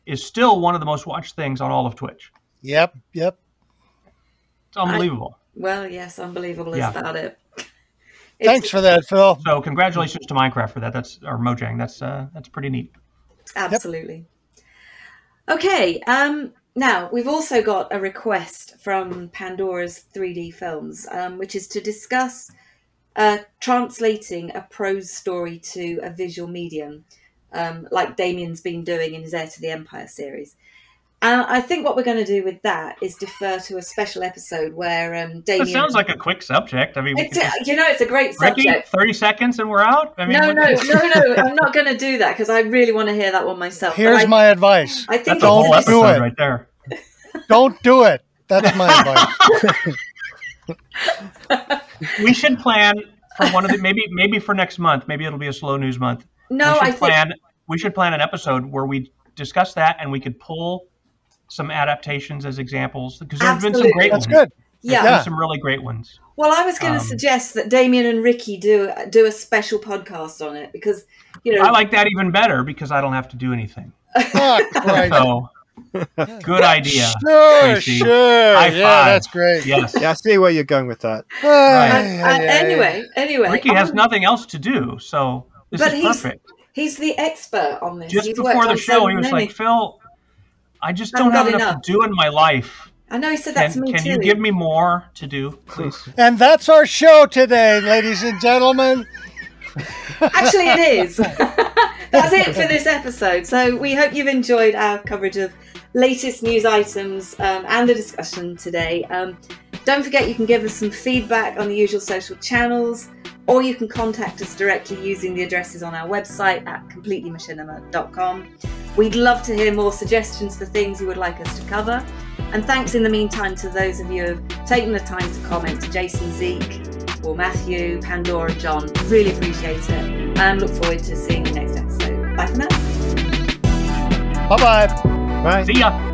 is still one of the most watched things on all of Twitch.
Yep, yep.
It's unbelievable.
well, yes, unbelievable
Yeah.
is about it.
Thanks for that, Phil.
So congratulations to Minecraft for that. That's or Mojang. That's uh, that's pretty neat.
Absolutely. Okay. Um, now we've also got a request from Pandora's 3D Films, um, which is to discuss uh, translating a prose story to a visual medium, um, like Damien's been doing in his Heir to the Empire series. And I think what we're going to do with that is defer to a special episode where um,
That
Damien.
sounds like a quick subject. I mean,
It's a- you know, it's a great
Ricky,
subject.
thirty seconds and we're out. I mean,
no,
what-
no, no, no. I'm not going to do that because I really want to hear that one myself.
Here's
I,
my advice.
I think
That's
it's
a whole
do it.
right there.
Don't do it. That's my advice.
We should plan for one of the maybe maybe for next month. Maybe it'll be a slow news month.
No,
we should
I think
plan. We should plan an episode where we discuss that and we could pull some adaptations as examples because there's been some great
That's
ones.
good.
Yeah.
Yeah.
some really great ones.
Well, I was going to
Um,
suggest that Damien and Ricky do do a special podcast on it because you know
I like that even better because I don't have to do anything.
Oh,
So, good idea.
Sure,
Tracy.
sure.
High
yeah,
five.
that's great.
Yes.
Yeah, I see where you're going with that.
Ay,
And-
ay,
and anyway, anyway,
Ricky has
um,
nothing else to do, so this
But
is
he's-
perfect.
He's the expert on this.
Just
He's
before the show, he was
many.
like, Phil, I just don't have
got
enough,
enough.
to do in my life.
I know he said that
Can,
to me too.
can
too.
you give me more to do, please?
And that's our show today, ladies and gentlemen.
Actually, it is. That's it for this episode. So we hope you've enjoyed our coverage of latest news items um, and the discussion today. Um, don't forget you can give us some feedback on the usual social channels, or you can contact us directly using the addresses on our website at completelymachinima.com. We'd love to hear more suggestions for things you would like us to cover. And thanks in the meantime to those of you who have taken the time to comment to Jason Zeke or Matthew, Pandora, John. Really appreciate it and look forward to seeing you next episode. Bye for now.
Bye bye.
Right.
See ya.